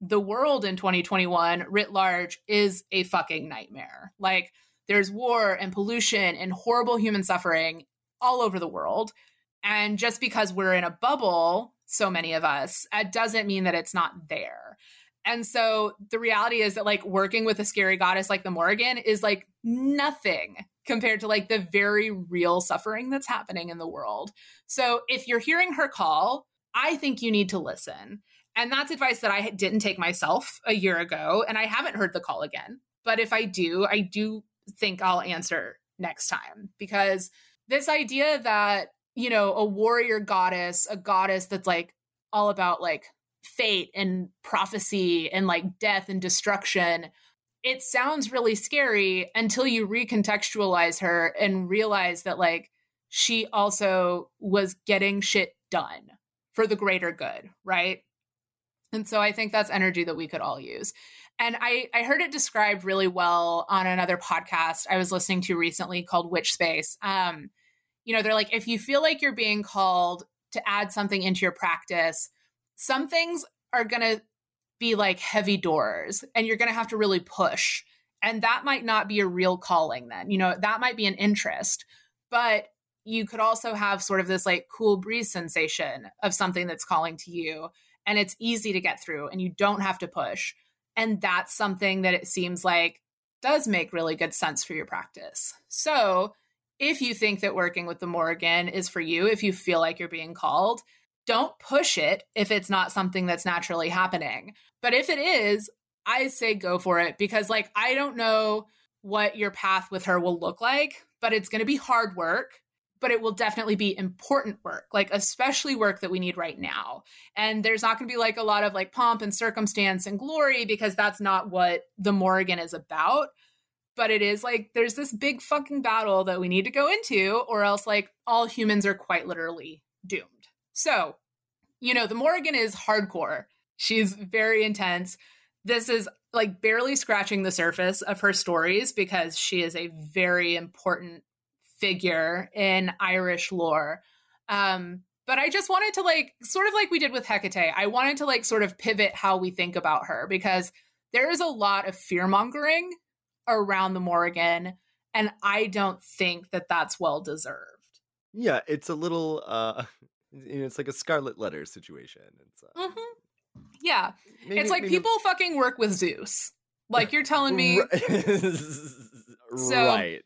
the world in 2021 writ large is a fucking nightmare. Like there's war and pollution and horrible human suffering all over the world. And just because we're in a bubble, so many of us, it doesn't mean that it's not there. And so the reality is that like working with a scary goddess like the Morrigan is like nothing compared to like the very real suffering that's happening in the world. So if you're hearing her call, I think you need to listen. And that's advice that I didn't take myself a year ago and I haven't heard the call again. But if I do, I do think I'll answer next time because this idea that, you know, a warrior goddess, a goddess that's like all about like fate and prophecy and like death and destruction it sounds really scary until you recontextualize her and realize that like she also was getting shit done for the greater good right? And so i think that's energy that we could all use. And i i heard it described really well on another podcast i was listening to recently called witch space. Um you know they're like if you feel like you're being called to add something into your practice some things are going to be like heavy doors and you're going to have to really push. And that might not be a real calling then. You know, that might be an interest, but you could also have sort of this like cool breeze sensation of something that's calling to you and it's easy to get through and you don't have to push. And that's something that it seems like does make really good sense for your practice. So, if you think that working with the Morrigan is for you, if you feel like you're being called, don't push it if it's not something that's naturally happening. But if it is, I say go for it because, like, I don't know what your path with her will look like, but it's going to be hard work but it will definitely be important work, like especially work that we need right now. And there's not going to be like a lot of like pomp and circumstance and glory because that's not what the Morrigan is about. But it is like there's this big fucking battle that we need to go into, or else like all humans are quite literally doomed. So, you know, the Morrigan is hardcore. She's very intense. This is like barely scratching the surface of her stories because she is a very important figure in Irish lore. Um, but I just wanted to like sort of like we did with Hecate. I wanted to like sort of pivot how we think about her because there is a lot of fear mongering around the Morrigan, and I don't think that that's well deserved. Yeah, it's a little uh it's like a scarlet letter situation. It's uh, mm-hmm. Yeah. Maybe, it's like maybe... people fucking work with Zeus. Like you're telling me so, Right.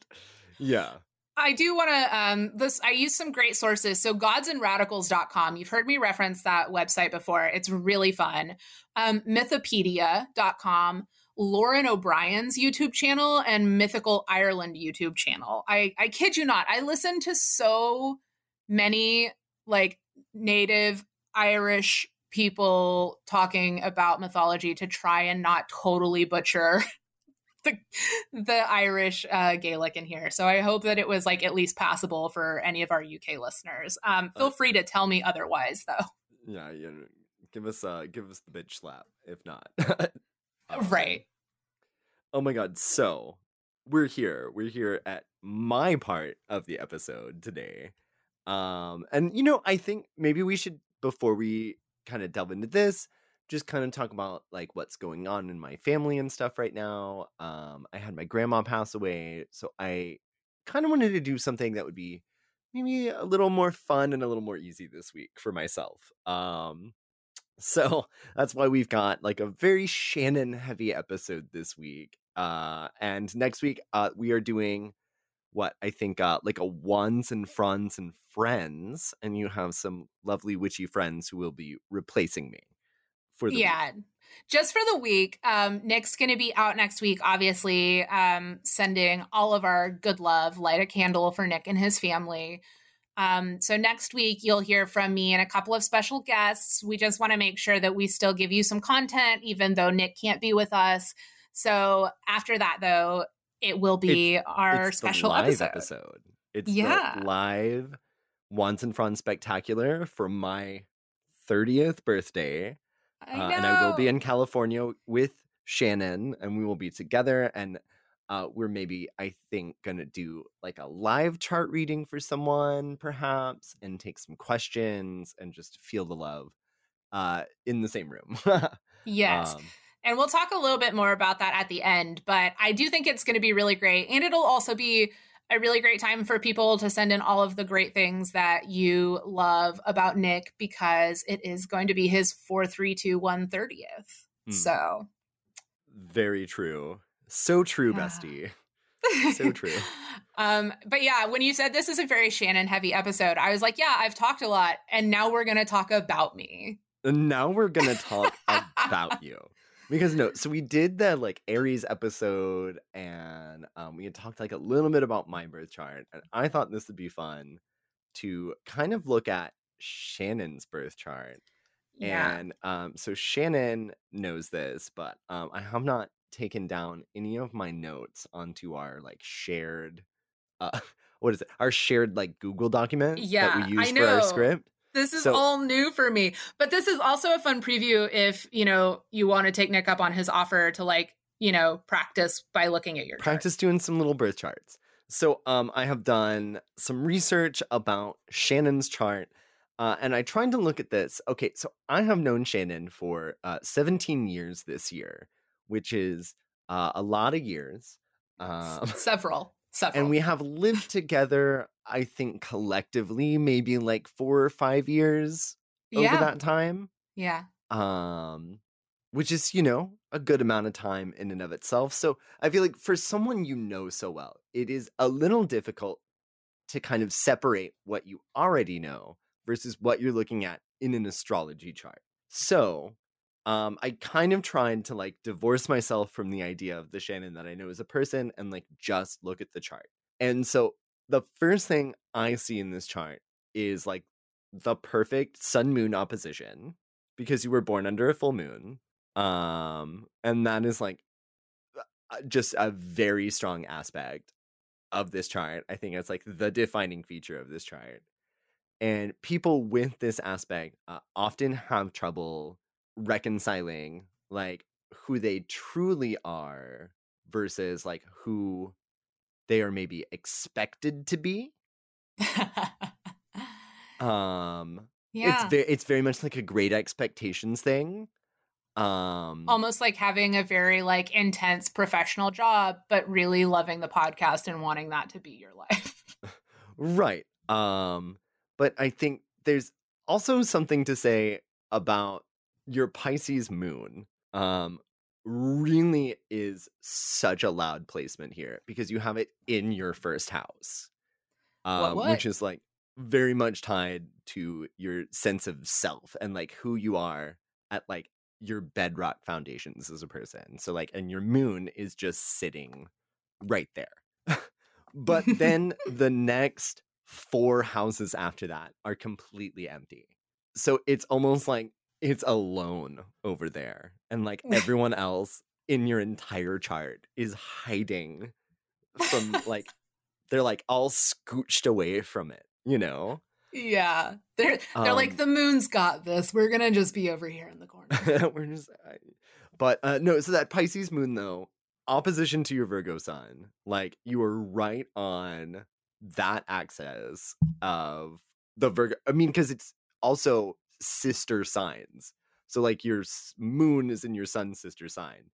Yeah. I do want to um this I use some great sources. So godsandradicals.com. You've heard me reference that website before. It's really fun. Um mythopedia.com, Lauren O'Brien's YouTube channel and Mythical Ireland YouTube channel. I I kid you not. I listen to so many like native Irish people talking about mythology to try and not totally butcher the, the Irish uh, Gaelic in here. So I hope that it was like at least passable for any of our UK listeners. Um, feel uh, free to tell me otherwise, though. Yeah, yeah. Give us uh, give us the bitch slap if not. um, right. Oh my god. So we're here. We're here at my part of the episode today. Um, and you know, I think maybe we should before we kind of delve into this just kind of talk about like what's going on in my family and stuff right now. Um, I had my grandma pass away, so I kind of wanted to do something that would be maybe a little more fun and a little more easy this week for myself. Um, so that's why we've got like a very Shannon heavy episode this week. Uh, and next week, uh, we are doing what I think uh like a ones and fronds and friends, and you have some lovely witchy friends who will be replacing me for the yeah. Week. Just for the week, um, Nick's going to be out next week, obviously, um, sending all of our good love, light a candle for Nick and his family. Um, so next week, you'll hear from me and a couple of special guests. We just want to make sure that we still give you some content, even though Nick can't be with us. So after that, though, it will be it's, our it's special live episode. episode. It's yeah. the live once and Fronds Spectacular for my 30th birthday. I uh, and I will be in California with Shannon, and we will be together. And uh, we're maybe, I think, gonna do like a live chart reading for someone, perhaps, and take some questions and just feel the love uh, in the same room. yes. Um, and we'll talk a little bit more about that at the end, but I do think it's going to be really great. And it'll also be a really great time for people to send in all of the great things that you love about Nick because it is going to be his 4321 30th. Hmm. So very true. So true, yeah. bestie. So true. um, but yeah, when you said this is a very Shannon heavy episode, I was like, yeah, I've talked a lot, and now we're gonna talk about me. And now we're gonna talk about you because no so we did the like aries episode and um, we had talked like a little bit about my birth chart and i thought this would be fun to kind of look at shannon's birth chart yeah. and um, so shannon knows this but um, i have not taken down any of my notes onto our like shared uh, what is it? Our shared like google document yeah, that we use for our script this is so, all new for me. But this is also a fun preview if, you know, you want to take Nick up on his offer to like, you know, practice by looking at your practice chart. doing some little birth charts. So um I have done some research about Shannon's chart. Uh, and I tried to look at this. Okay, so I have known Shannon for uh, 17 years this year, which is uh, a lot of years. Um, Several. Several. And we have lived together, I think, collectively, maybe like four or five years yeah. over that time. Yeah. Um, which is, you know, a good amount of time in and of itself. So I feel like for someone you know so well, it is a little difficult to kind of separate what you already know versus what you're looking at in an astrology chart. So, um, I kind of tried to like divorce myself from the idea of the Shannon that I know as a person and like just look at the chart. And so the first thing I see in this chart is like the perfect sun moon opposition because you were born under a full moon. Um, and that is like just a very strong aspect of this chart. I think it's like the defining feature of this chart. And people with this aspect uh, often have trouble reconciling like who they truly are versus like who they are maybe expected to be. um yeah. it's very it's very much like a great expectations thing. Um Almost like having a very like intense professional job, but really loving the podcast and wanting that to be your life. right. Um but I think there's also something to say about your Pisces moon. Um really is such a loud placement here because you have it in your first house. Um What, what? which is like very much tied to your sense of self and like who you are at like your bedrock foundations as a person. So like and your moon is just sitting right there. but then the next four houses after that are completely empty. So it's almost like it's alone over there. And like everyone else in your entire chart is hiding from like they're like all scooched away from it, you know? yeah. They're they're like Um, the moon's got this. We're gonna just be over here in the corner. We're just, I, but uh, no. So that Pisces moon, though, opposition to your Virgo sun, like you are right on that axis of the Virgo. I mean, because it's also sister signs. So like your moon is in your sun sister sign.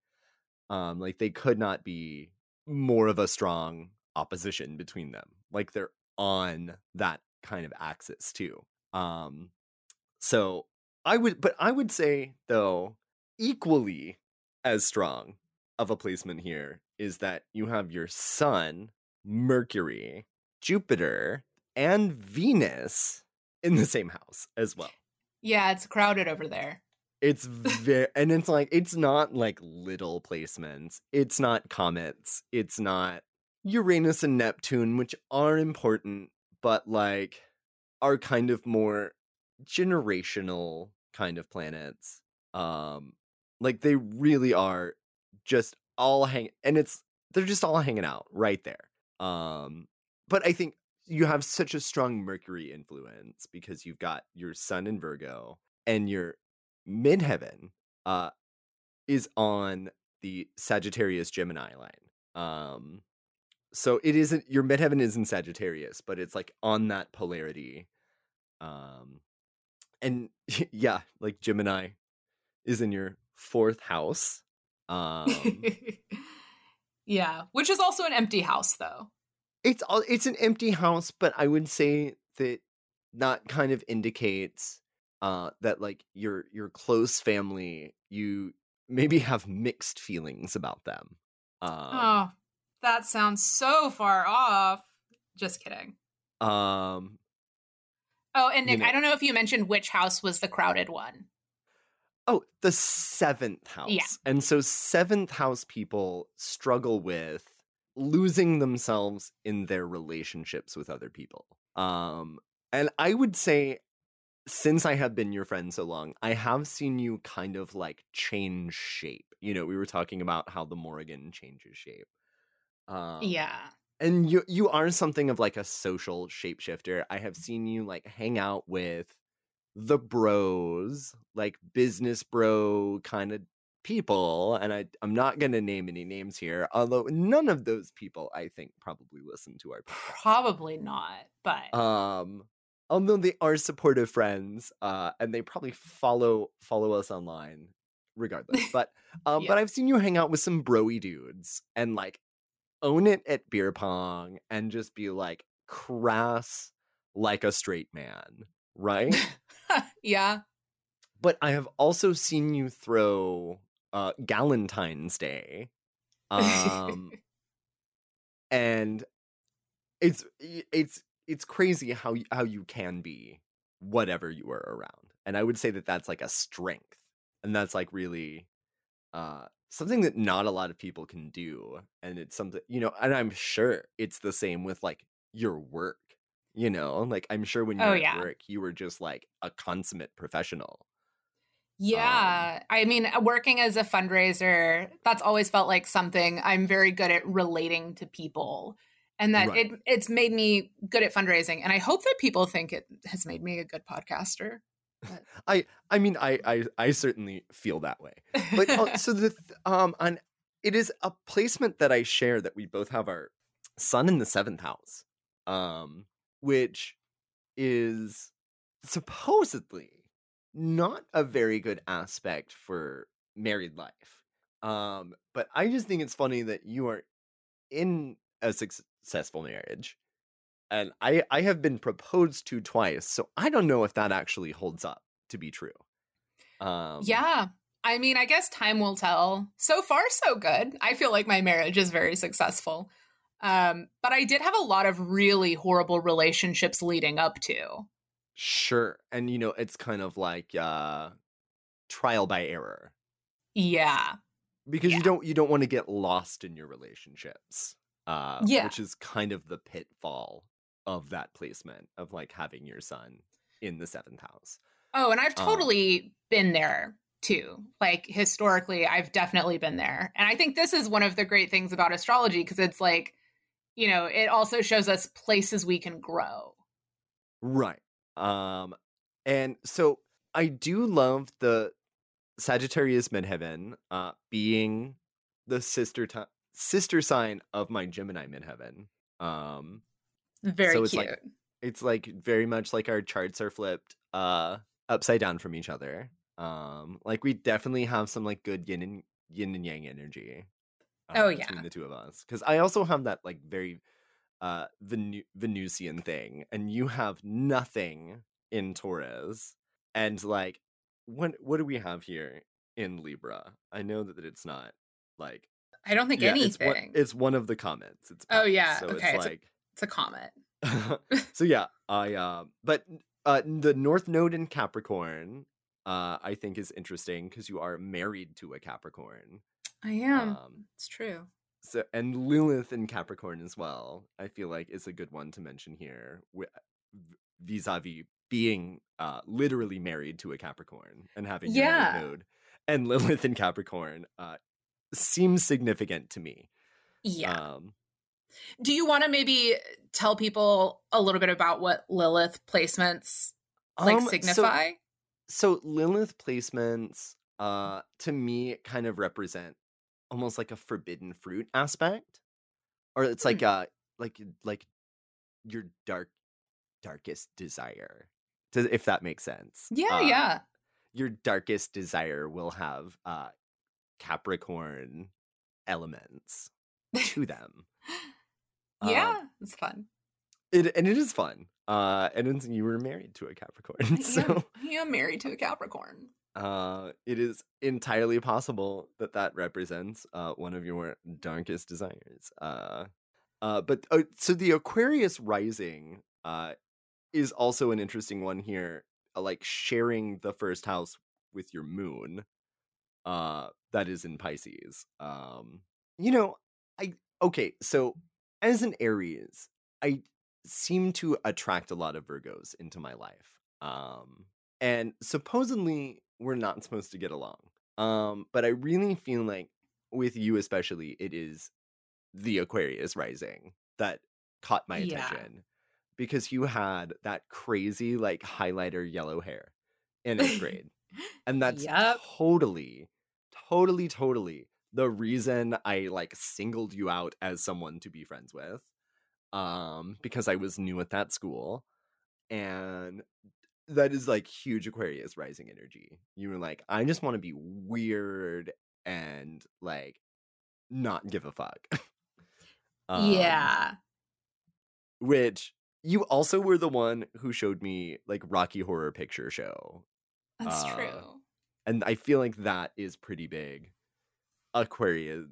Um, like they could not be more of a strong opposition between them. Like they're on that kind of axis too. Um, so I would, but I would say though, equally as strong of a placement here is that you have your Sun, Mercury, Jupiter, and Venus in the same house as well. Yeah, it's crowded over there. It's very, and it's like, it's not like little placements. It's not comets. It's not Uranus and Neptune, which are important, but like are kind of more generational kind of planets. Um, like they really are just all hang, and it's, they're just all hanging out right there. Um, but I think you have such a strong Mercury influence because you've got your Sun in Virgo and your midheaven uh is on the Sagittarius Gemini line. Um so it isn't your midheaven is in Sagittarius, but it's like on that polarity. Um and yeah, like Gemini is in your fourth house. Um yeah, which is also an empty house though. It's all it's an empty house, but I would say that that kind of indicates uh that like your your close family you maybe have mixed feelings about them. Um oh, that sounds so far off. Just kidding. um Oh, and You Nick, know- I don't know if you mentioned which house was the crowded one. oh, the seventh house. And so seventh house people struggle with losing themselves in their relationships with other people. Um and I would say since I have been your friend so long, I have seen you kind of like change shape. You know, we were talking about how the Morrigan changes shape. Um, yeah. and you you are something of like a social shapeshifter. I have seen you like hang out with the bros, like business bro kind of people, and I I'm not gonna name any names here, although none of those people I think probably listen to our podcast. Probably not, but Um although they are supportive friends, uh, and they probably follow follow us online regardless. But um Yeah. but I've seen you hang out with some broy dudes and like own it at beer pong and just be like crass like a straight man, right? yeah. but I have also seen you throw uh Galentine's Day. Um and it's it's it's crazy how y- how you can be whatever you are around. And I would say that that's like a strength. And that's like really uh something that not a lot of people can do and it's something you know and i'm sure it's the same with like your work you know like i'm sure when you're Oh, at work you were just like a consummate professional Yeah. I mean, uh, working as a fundraiser, that's always felt like something I'm very good at relating to people. And that Right. it it's made me good at fundraising. And I hope that people think it has made me a good podcaster. i i mean i i, I certainly feel that way but uh, so the um on it is a placement that i share that we both have our sun in the seventh house um which is supposedly not a very good aspect for married life um but i just think it's funny that you are in a suc- successful marriage and i i have been proposed to twice so i don't know if that actually holds up to be true um yeah. I mean, I guess time will tell. So far, so good. I feel like my marriage is very successful. Um, but I did have a lot of really horrible relationships leading up to. Sure. And you know, it's kind of like uh trial by error Yeah. because you don't you don't want to get lost in your relationships. Uh Yeah. which is kind of the pitfall of that placement of like having your sun in the 7th house. Oh, and I've Um, totally been there too. Like historically, I've definitely been there. And I think this is one of the great things about astrology because it's like, you know, it also shows us places we can grow. Right. Um and so I do love the Sagittarius midheaven uh being the sister ti sister sign of my Gemini midheaven. Um Very So it's cute. like- it's like very much like our charts are flipped uh upside down from each other um like we definitely have some like good yin and yin and yang energy uh, Oh, between the two of us because i also have that like very uh Venu- venusian thing and you have nothing in taurus and like what what do we have here in libra i know that it's not like I don't think yeah, anything. it's one, it's one of the comets it's Oh, yeah, so okay, it's it's a- like it's a comet. so yeah, I uh but uh the North Node in Capricorn uh I think is interesting because you are married to a Capricorn. I am. Um it's true. So and Lilith in Capricorn as well. I feel like is a good one to mention here wi- vis-a-vis being uh literally married to a Capricorn and having Yeah. node and Lilith in Capricorn uh seems significant to me. Yeah. Um Do you want to maybe tell people a little bit about what Lilith placements like um, so- signify? so Lilith placements uh to me kind of represent almost like a forbidden fruit aspect or it's like uh like like your dark darkest desire Does, if that makes sense yeah, Uh, yeah. your darkest desire will have uh capricorn elements to them Um, yeah, it's fun. it, and it is fun uh and you were married to a capricorn so I am married to a Capricorn. Uh it is entirely possible that that represents uh one of your darkest desires uh uh but uh, so the aquarius rising uh is also an interesting one here uh, like sharing the first house with your moon uh that is in pisces um you know i okay so as an aries i seem to attract a lot of virgos into my life um and supposedly we're not supposed to get along um but i really feel like with you especially it is the aquarius rising that caught my Yeah. attention because you had that crazy like highlighter yellow hair in eighth grade and that's Yep. totally totally totally the reason i like singled you out as someone to be friends with um because i was new at that school and that is like huge aquarius rising energy you were like i just want to be weird and like not give a fuck Um, yeah. which you also were the one who showed me like rocky horror picture show That's uh, true. and I feel like that is pretty big Aquarius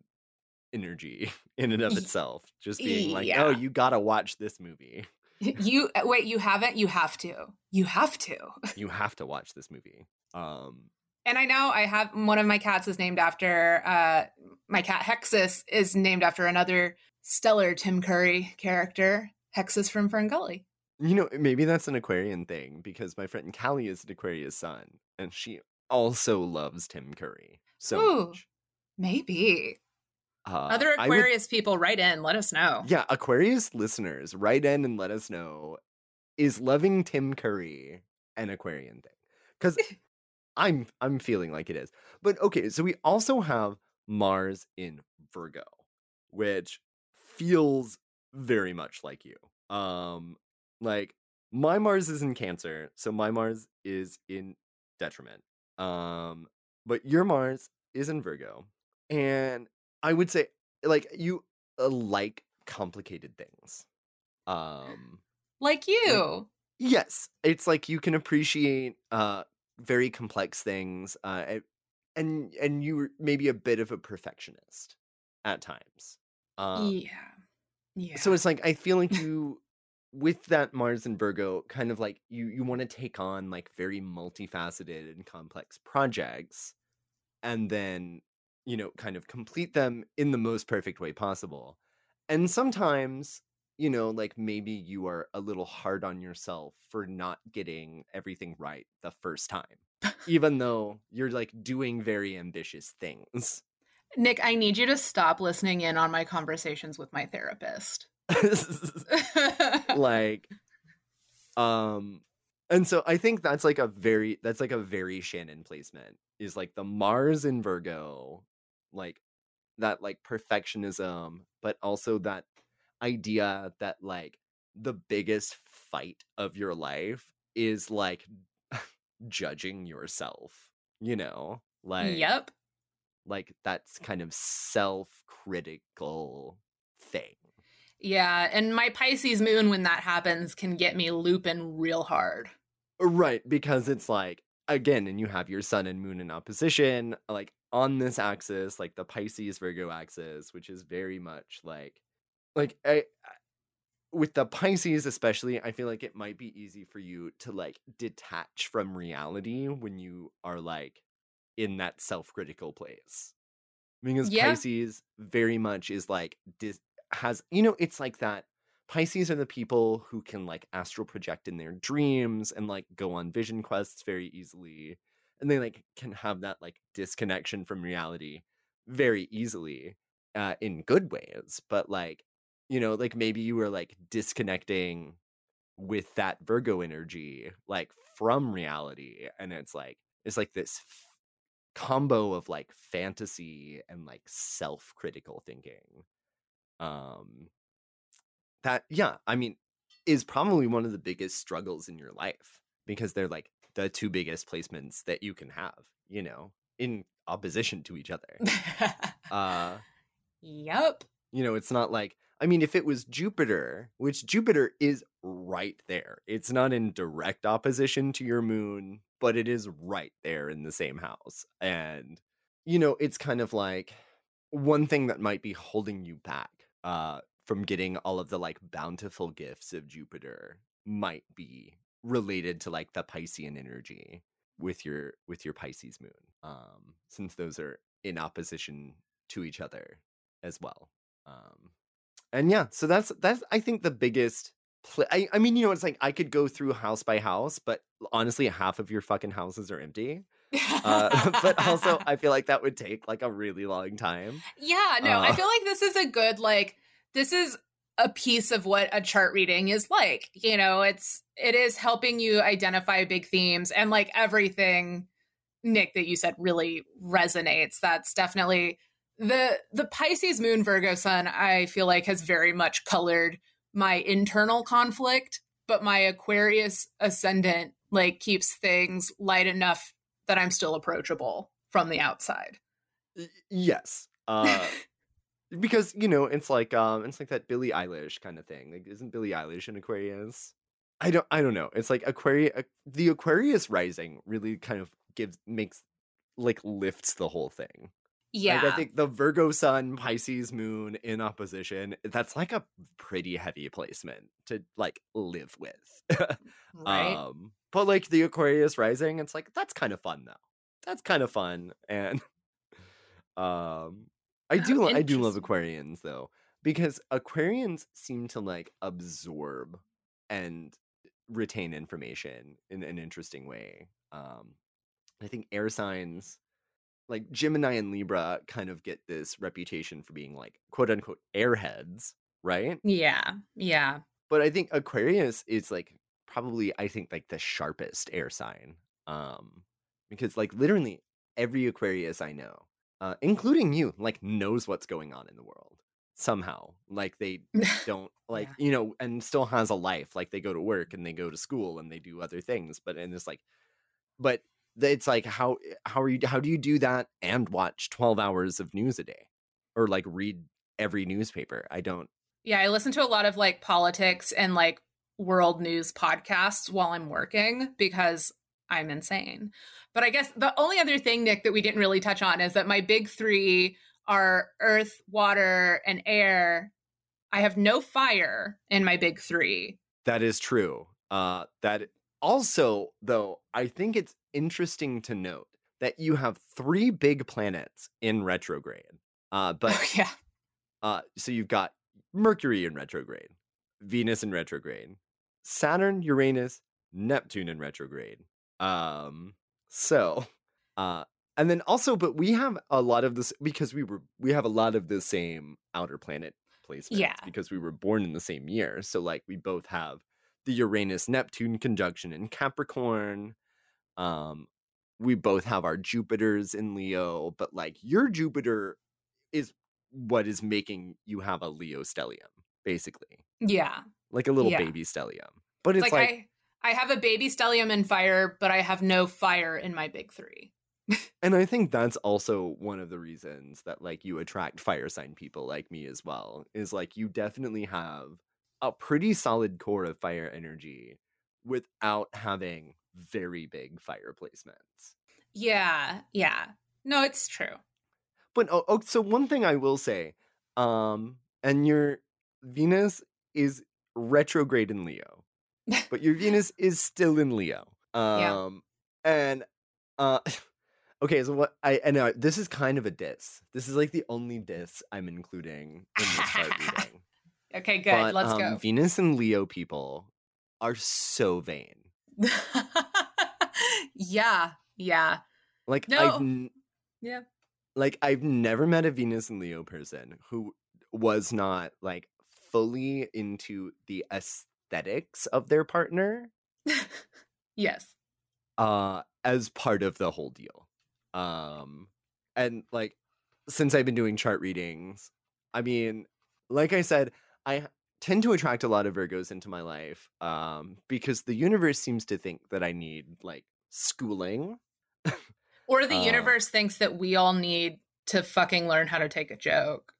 energy in and of itself. Just being like, yeah. oh, you gotta watch this movie. you uh, wait, you haven't? You have to. You have to. you have to watch this movie. Um and I know I have one of my cats is named after uh my cat Hexxus is named after another stellar Tim Curry character, Hexxus from Ferngully. You know, maybe that's an Aquarian thing because my friend Callie is an Aquarius sun, and she also loves Tim Curry so Ooh, much. Maybe. Uh, Other Aquarius would, people, write in, let us know. Yeah, Aquarius listeners, write in and let us know. Is loving Tim Curry an Aquarian thing? Because I'm I'm feeling like it is. But okay, so we also have Mars in Virgo, which feels very much like you. Um, like my Mars is in Cancer, so my Mars is in detriment. Um, but your Mars is in Virgo, and I would say like you uh, like complicated things. Um, like you. yes, it's like you can appreciate uh very complex things. Uh, and and you are maybe a bit of a perfectionist at times. Um, yeah. Yeah. So it's like I feel like you with that Mars and Virgo kind of like you you want to take on like very multifaceted and complex projects and then you know kind of complete them in the most perfect way possible. And sometimes you know like maybe you are a little hard on yourself for not getting everything right the first time even though you're like doing very ambitious things. Nick, I need you to stop listening in on my conversations with my therapist. like um and so I think that's like a very that's like a very Shannon placement is like the Mars in Virgo like that like perfectionism but also that idea that like the biggest fight of your life is like judging yourself, you know? Like Yep. Like that's kind of self-critical thing. Yeah, and my Pisces moon when that happens can get me looping real hard. Right, because it's like again, and you have your sun and moon in opposition, like on this axis, like the Pisces Virgo axis, which is very much like like I with the Pisces especially, I feel like it might be easy for you to like detach from reality when you are like in that self-critical place. Because yeah. Pisces very much is like dis- has you know it's like that Pisces are the people who can like astral project in their dreams and like go on vision quests very easily and they like can have that like disconnection from reality very easily uh in good ways but like you know, like maybe you were like disconnecting with that Virgo energy, like from reality. And it's like, it's like this f- combo of like fantasy and like self critical thinking. Um, that, yeah, I mean, is probably one of the biggest struggles in your life because they're like the two biggest placements that you can have, you know, in opposition to each other. uh, yep. You know, it's not like, I mean, if it was Jupiter, which Jupiter is right there, it's not in direct opposition to your moon, but it is right there in the same house. And, you know, it's kind of like one thing that might be holding you back uh, from getting all of the like bountiful gifts of Jupiter might be related to like the Piscean energy with your with your Pisces moon. Um, since those are in opposition to each other as well. Um, and yeah, so that's that's I think the biggest. Pl- I I mean, you know, it's like I could go through house by house, but honestly, half of your fucking houses are empty. uh, but also, I feel like that would take like a really long time. Yeah, no, uh, I feel like this is a good like this is a piece of what a chart reading is like. You know, it's it is helping you identify big themes and like everything Nick that you said really resonates. That's definitely the the Pisces moon Virgo sun I feel like has very much colored my internal conflict, but my Aquarius ascendant like keeps things light enough that I'm still approachable from the outside. Yes. Uh because you know, it's like um it's like that Billie Eilish kind of thing. Like isn't Billie Eilish an Aquarius? I don't I don't know. It's like Aquarius the Aquarius rising really kind of gives makes like lifts the whole thing Yeah. Like I think the Virgo Sun, Pisces Moon in opposition, that's like a pretty heavy placement to like live with. right. um but like the Aquarius rising, it's like that's kind of fun though. That's kind of fun. And um I Oh, do I do love. Aquarians though because Aquarians seem to like absorb and retain information in an interesting way. Um I think air signs like Gemini and Libra kind of get this reputation for being like quote unquote airheads, right? yeah. Yeah. But I think Aquarius is like probably I think like the sharpest air sign. Um because like literally every Aquarius I know, uh including you, like knows what's going on in the world somehow. Like they don't like Yeah. you know and still has a life like they go to work and they go to school and they do other things but and it's like but it's like how how are you how do you do that and watch 12 hours of news a day or like read every newspaper i don't Yeah, I listen to a lot of like politics and like world news podcasts while I'm working because I'm insane. But I guess the only other thing, Nick, that we didn't really touch on is that my big three are earth, water, and air. I have no fire in my big three. that is true uh that also though i think it's interesting to note that you have three big planets in retrograde uh but Oh, yeah. Uh, so you've got Mercury in retrograde, Venus in retrograde, Saturn, Uranus, Neptune in retrograde. Um, so, uh, and then also, but we have a lot of this because we were we have a lot of the same outer planet placements Yeah. because we were born in the same year. So like we both have the Uranus Neptune conjunction in Capricorn. Um, we both have our Jupiters in Leo, but like your Jupiter is what is making you have a Leo stellium, basically, Yeah. like a little Yeah. baby stellium. But It's, it's, like, like, I I have a baby stellium in fire, but I have no fire in my big three. and I think that's also one of the reasons that like you attract fire sign people like me as well. Is like you definitely have a pretty solid core of fire energy without having very big fire placements. Yeah. Yeah. No, it's true. But oh, oh, so one thing I will say, um, and your Venus is retrograde in Leo, but your Venus is still in Leo. Yeah. Um, and uh, okay, so what I and uh, this is kind of a diss. This is like the only diss I'm including in this chart reading. Okay, good. But Let's um, Venus and Leo people are so vain. yeah. Yeah. Like No. I've n- Yeah. like I've never met a Venus and Leo person who was not like fully into the aesthetics of their partner yes. uh as part of the whole deal. Um and like since I've been doing chart readings, I mean, like I said, I tend to attract a lot of Virgos into my life um because the universe seems to think that I need like schooling Or the Uh, universe thinks that we all need to fucking learn how to take a joke.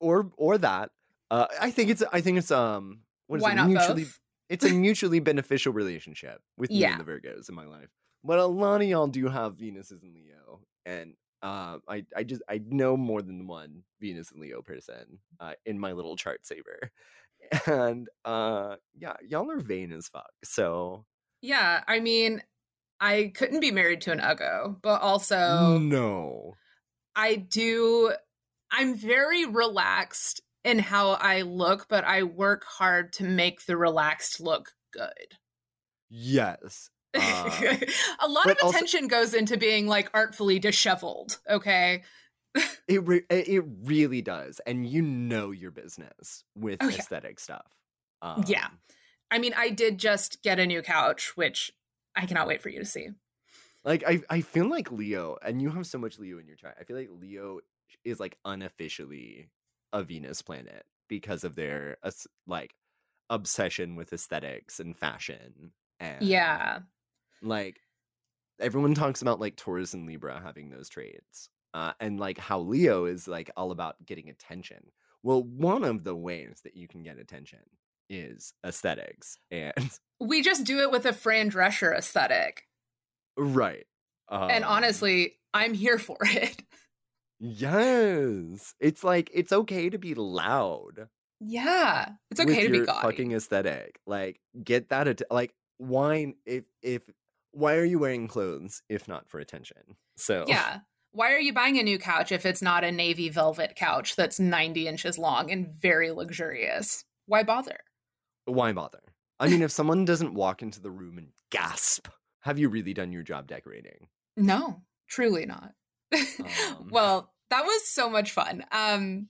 or or that. Uh I think it's I think it's um what is Why it not mutually both? it's a mutually beneficial relationship with me and the Virgos in my life. But a lot of y'all do have Venuses in Leo, and uh, I I just I know more than one Venus and Leo person uh, in my little chart saver, and uh, yeah, y'all are vain as fuck. So Yeah. I mean, I couldn't be married to an Ugo, but also no, I do. I'm very relaxed in how I look, but I work hard to make the relaxed look good. yes, uh, a lot of also- attention goes into being like artfully disheveled. Okay. it re- it really does, and you know your business with Oh, yeah. aesthetic stuff. Yeah. Um, I mean, I did just get a new couch, which I cannot wait for you to see. Like I, I feel like Leo, and you have so much Leo in your chart. I feel like Leo is like unofficially a Venus planet because of their like obsession with aesthetics and fashion. And Yeah. like everyone talks about like Taurus and Libra having those traits, uh, and like how Leo is like all about getting attention. Well, one of the ways that you can get attention is aesthetics, and We just do it with a Fran Drescher aesthetic. right. and um, honestly, I'm here for it. Yes. It's like it's okay to be loud. Yeah. It's okay to be gaudy. fucking aesthetic. Like get that att- like why if if why are you wearing clothes if not for attention? So Yeah. Why are you buying a new couch if it's not a navy velvet couch that's 90 inches long and very luxurious? Why bother? why bother? I mean if someone doesn't walk into the room and gasp, have you really done your job decorating? No, truly not. Um. well, that was so much fun. Um,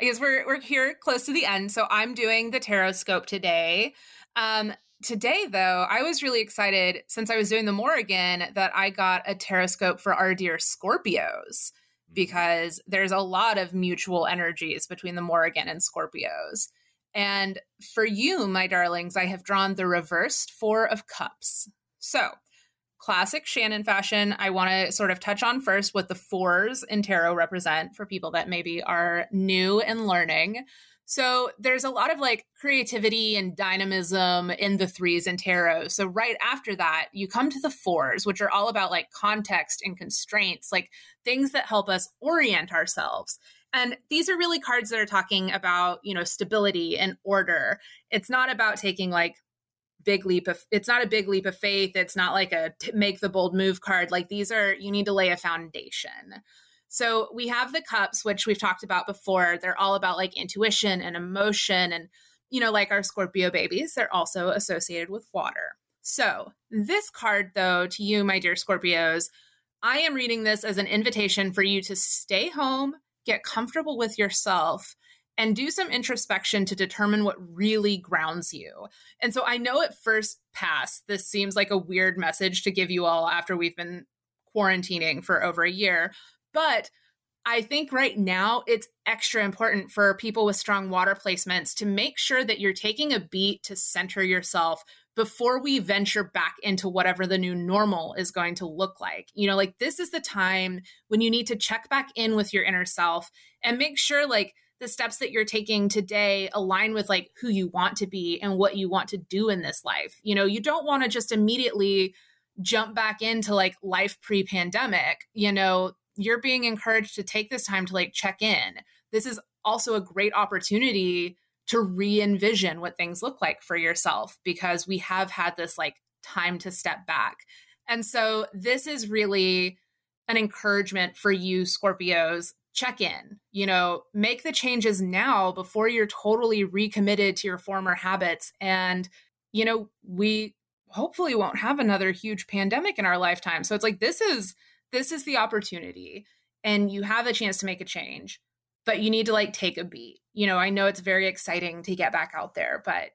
I guess we're we're here close to the end, so I'm doing the tarot scope today. Um, today, though, I was really excited since I was doing the Morrigan that I got a tarot scope for our dear Scorpios because there's a lot of mutual energies between the Morrigan and Scorpios. And for you, my darlings, I have drawn the reversed Four of Cups. So, classic Shannon fashion, I want to sort of touch on first what the fours in tarot represent for people that maybe are new and learning. So there's a lot of like creativity and dynamism in the threes in tarot. So right after that, you come to the fours, which are all about like context and constraints, like things that help us orient ourselves. And these are really cards that are talking about, you know, stability and order. It's not about taking like big leap of it's not a big leap of faith. It's not like a t- make the bold move card. Like these are you need to lay a foundation. So we have the cups which we've talked about before. They're all about like intuition and emotion and you know like our scorpio babies they're also associated with water. So this card though to you my dear scorpios i am reading this as an invitation for you to stay home get comfortable with yourself and do some introspection to determine what really grounds you. And so I know at first pass, this seems like a weird message to give you all after we've been quarantining for over a year, but I think right now it's extra important for people with strong water placements to make sure that you're taking a beat to center yourself before we venture back into whatever the new normal is going to look like. You know, like this is the time when you need to check back in with your inner self and make sure like the steps that you're taking today align with like who you want to be and what you want to do in this life. You know, you don't want to just immediately jump back into like life pre-pandemic. You know, you're being encouraged to take this time to like check in. This is also a great opportunity to re-envision what things look like for yourself because we have had this like time to step back. And so this is really an encouragement for you Scorpios check in, you know, make the changes now before you're totally recommitted to your former habits. And, you know, we hopefully won't have another huge pandemic in our lifetime. So it's like, this is, this is the opportunity and you have a chance to make a change, but you need to like take a beat. You know, I know it's very exciting to get back out there, but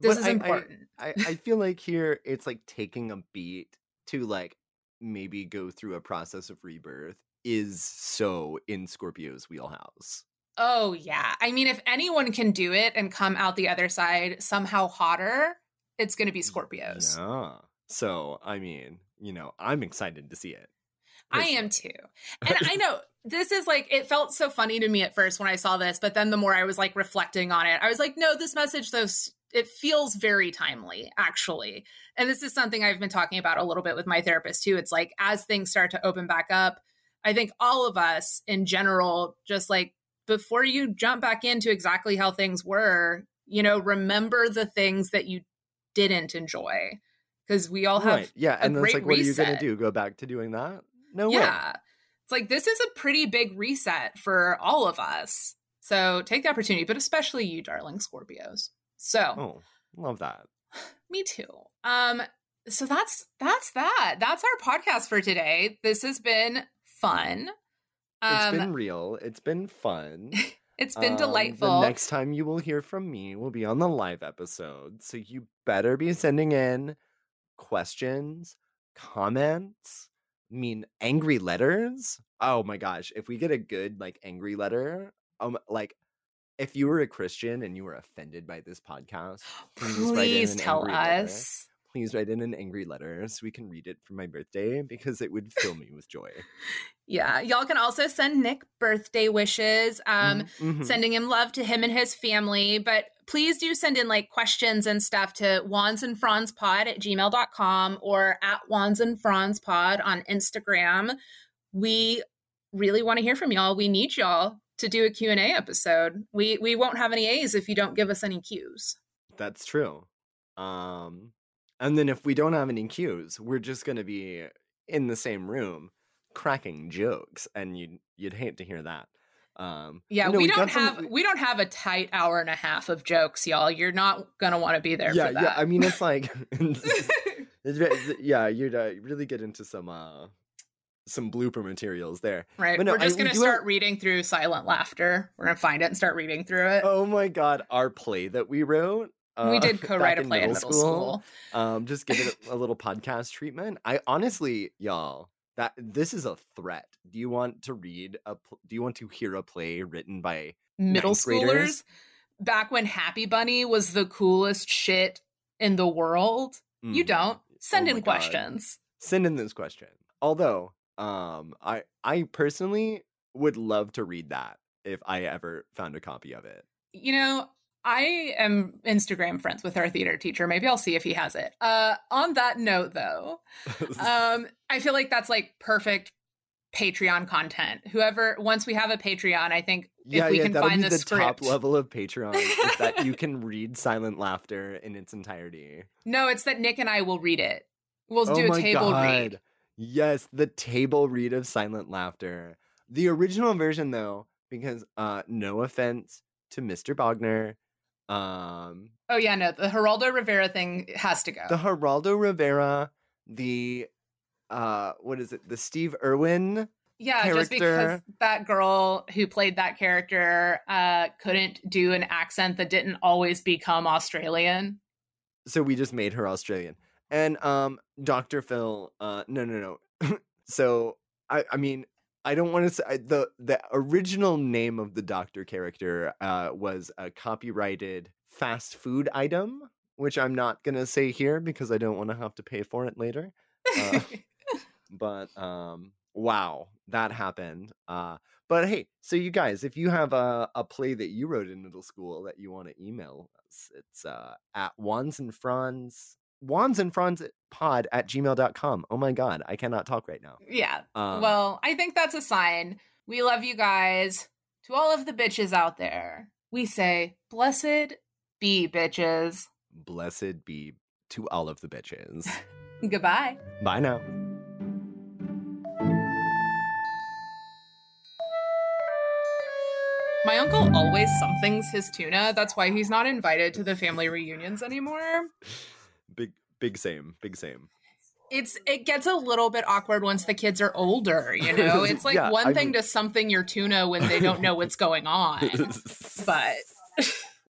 this But is I- I- important. I, I feel like here it's like taking a beat to like maybe go through a process of rebirth is so in Scorpio's wheelhouse. Oh, yeah. I mean, if anyone can do it and come out the other side somehow hotter, it's going to be Scorpios. Yeah. So I mean, you know, I'm excited to see it. I am too. And I know this is like, it felt so funny to me at first when I saw this, but then the more I was like reflecting on it, I was like, no, this message, though, it feels very timely, actually. And this is something I've been talking about a little bit with my therapist too. It's like, as things start to open back up, I think all of us in general, just like before you jump back into exactly how things were, you know, remember the things that you didn't enjoy. Because we all have right. Yeah, and then it's like, what are you gonna do? Go back to doing that? No way. yeah. It's like this is a pretty big reset for all of us. So take the opportunity, but especially you, darling Scorpios. So Oh, love that. me too. Um, so that's that's that. That's our podcast for today. This has been fun. It's been real. It's been fun. it's been Um, delightful. The next time you will hear from me will be on the live episode. So you better be sending in questions, comments, I mean angry letters. Oh my gosh, if we get a good like angry letter, um like if you were a Christian and you were offended by this podcast, please Please tell us. Please write in an angry letter so we can read it for my birthday because it would fill me with joy. Yeah. Y'all can also send Nick birthday wishes. Um, Mhm. sending him love to him and his family. But please do send in like questions and stuff to wands and fronds pod at gmail.com or at wands and fronds pod on Instagram. We really want to hear from y'all. We need y'all to do a Q&A episode. We we won't have any A's if you don't give us any Q's. That's true. Um and then if we don't have any cues, we're just going to be in the same room cracking jokes and you'd you'd hate to hear that. Um Yeah, you know, we don't some- have we don't have a tight hour and a half of jokes, y'all. You're not gonna want to be there Yeah, for that. yeah, I mean it's like it's yeah, you'd uh, really get into some uh some blooper materials there. right. but no, We're just gonna start have- reading through silent laughter. We're gonna find it and start reading through it. Oh my god, our play that we wrote. Uh, we did co-write a play in middle school. Um, just give it a, a little podcast treatment. I honestly, y'all, that this is a threat. Do you want to read a? pl- Do you want to hear a play written by? Middle schoolers. graders? Back when Happy Bunny was the coolest shit in the world. You Mm, don't. Send oh in my God. questions. Send in this question. Although, um, I I personally would love to read that if I ever found a copy of it. You know, I am Instagram friends with our theater teacher. Maybe I'll see if he has it. Uh, on that note, though, um, I feel like that's like perfect Patreon content. Whoever, once we have a Patreon, I think yeah, if we yeah, can that'll find be the, the script. top level of Patreon is that you can read Silent Laughter in its entirety. No, it's that Nick and I will read it. We'll oh do a table god. read. Yes, the table read of Silent Laughter. The original version though, because uh no offense to Mr. Bogner, um Oh yeah, no, the Geraldo Rivera thing has to go. the Geraldo Rivera, the uh what is it? The Steve Irwin. yeah, just because that girl who played that character uh, couldn't do an accent that didn't always become Australian. So we just made her Australian. And um Dr. Phil, uh no no no. so I I mean I don't want to say the the original name of the doctor character uh, was a copyrighted fast food item, which I'm not gonna say here because I don't want to have to pay for it later. Uh, but um, wow, that happened. Uh, but hey, so you guys, if you have a, a play that you wrote in middle school that you want to email us, it's uh, at wands and fronds wands and fronds pod at gmail.com. Oh my god, I cannot talk right now. yeah. Um, well, I think that's a sign. We love you guys. To all of the bitches out there, we say, blessed be bitches. blessed be to all of the bitches. Goodbye. Bye now. My uncle always somethings his tuna. That's why he's not invited to the family reunions anymore. Big, same, big same. It's it gets a little bit awkward once the kids are older, you know? It's like Yeah, one I thing mean- to something your tuna when they don't know what's going on. But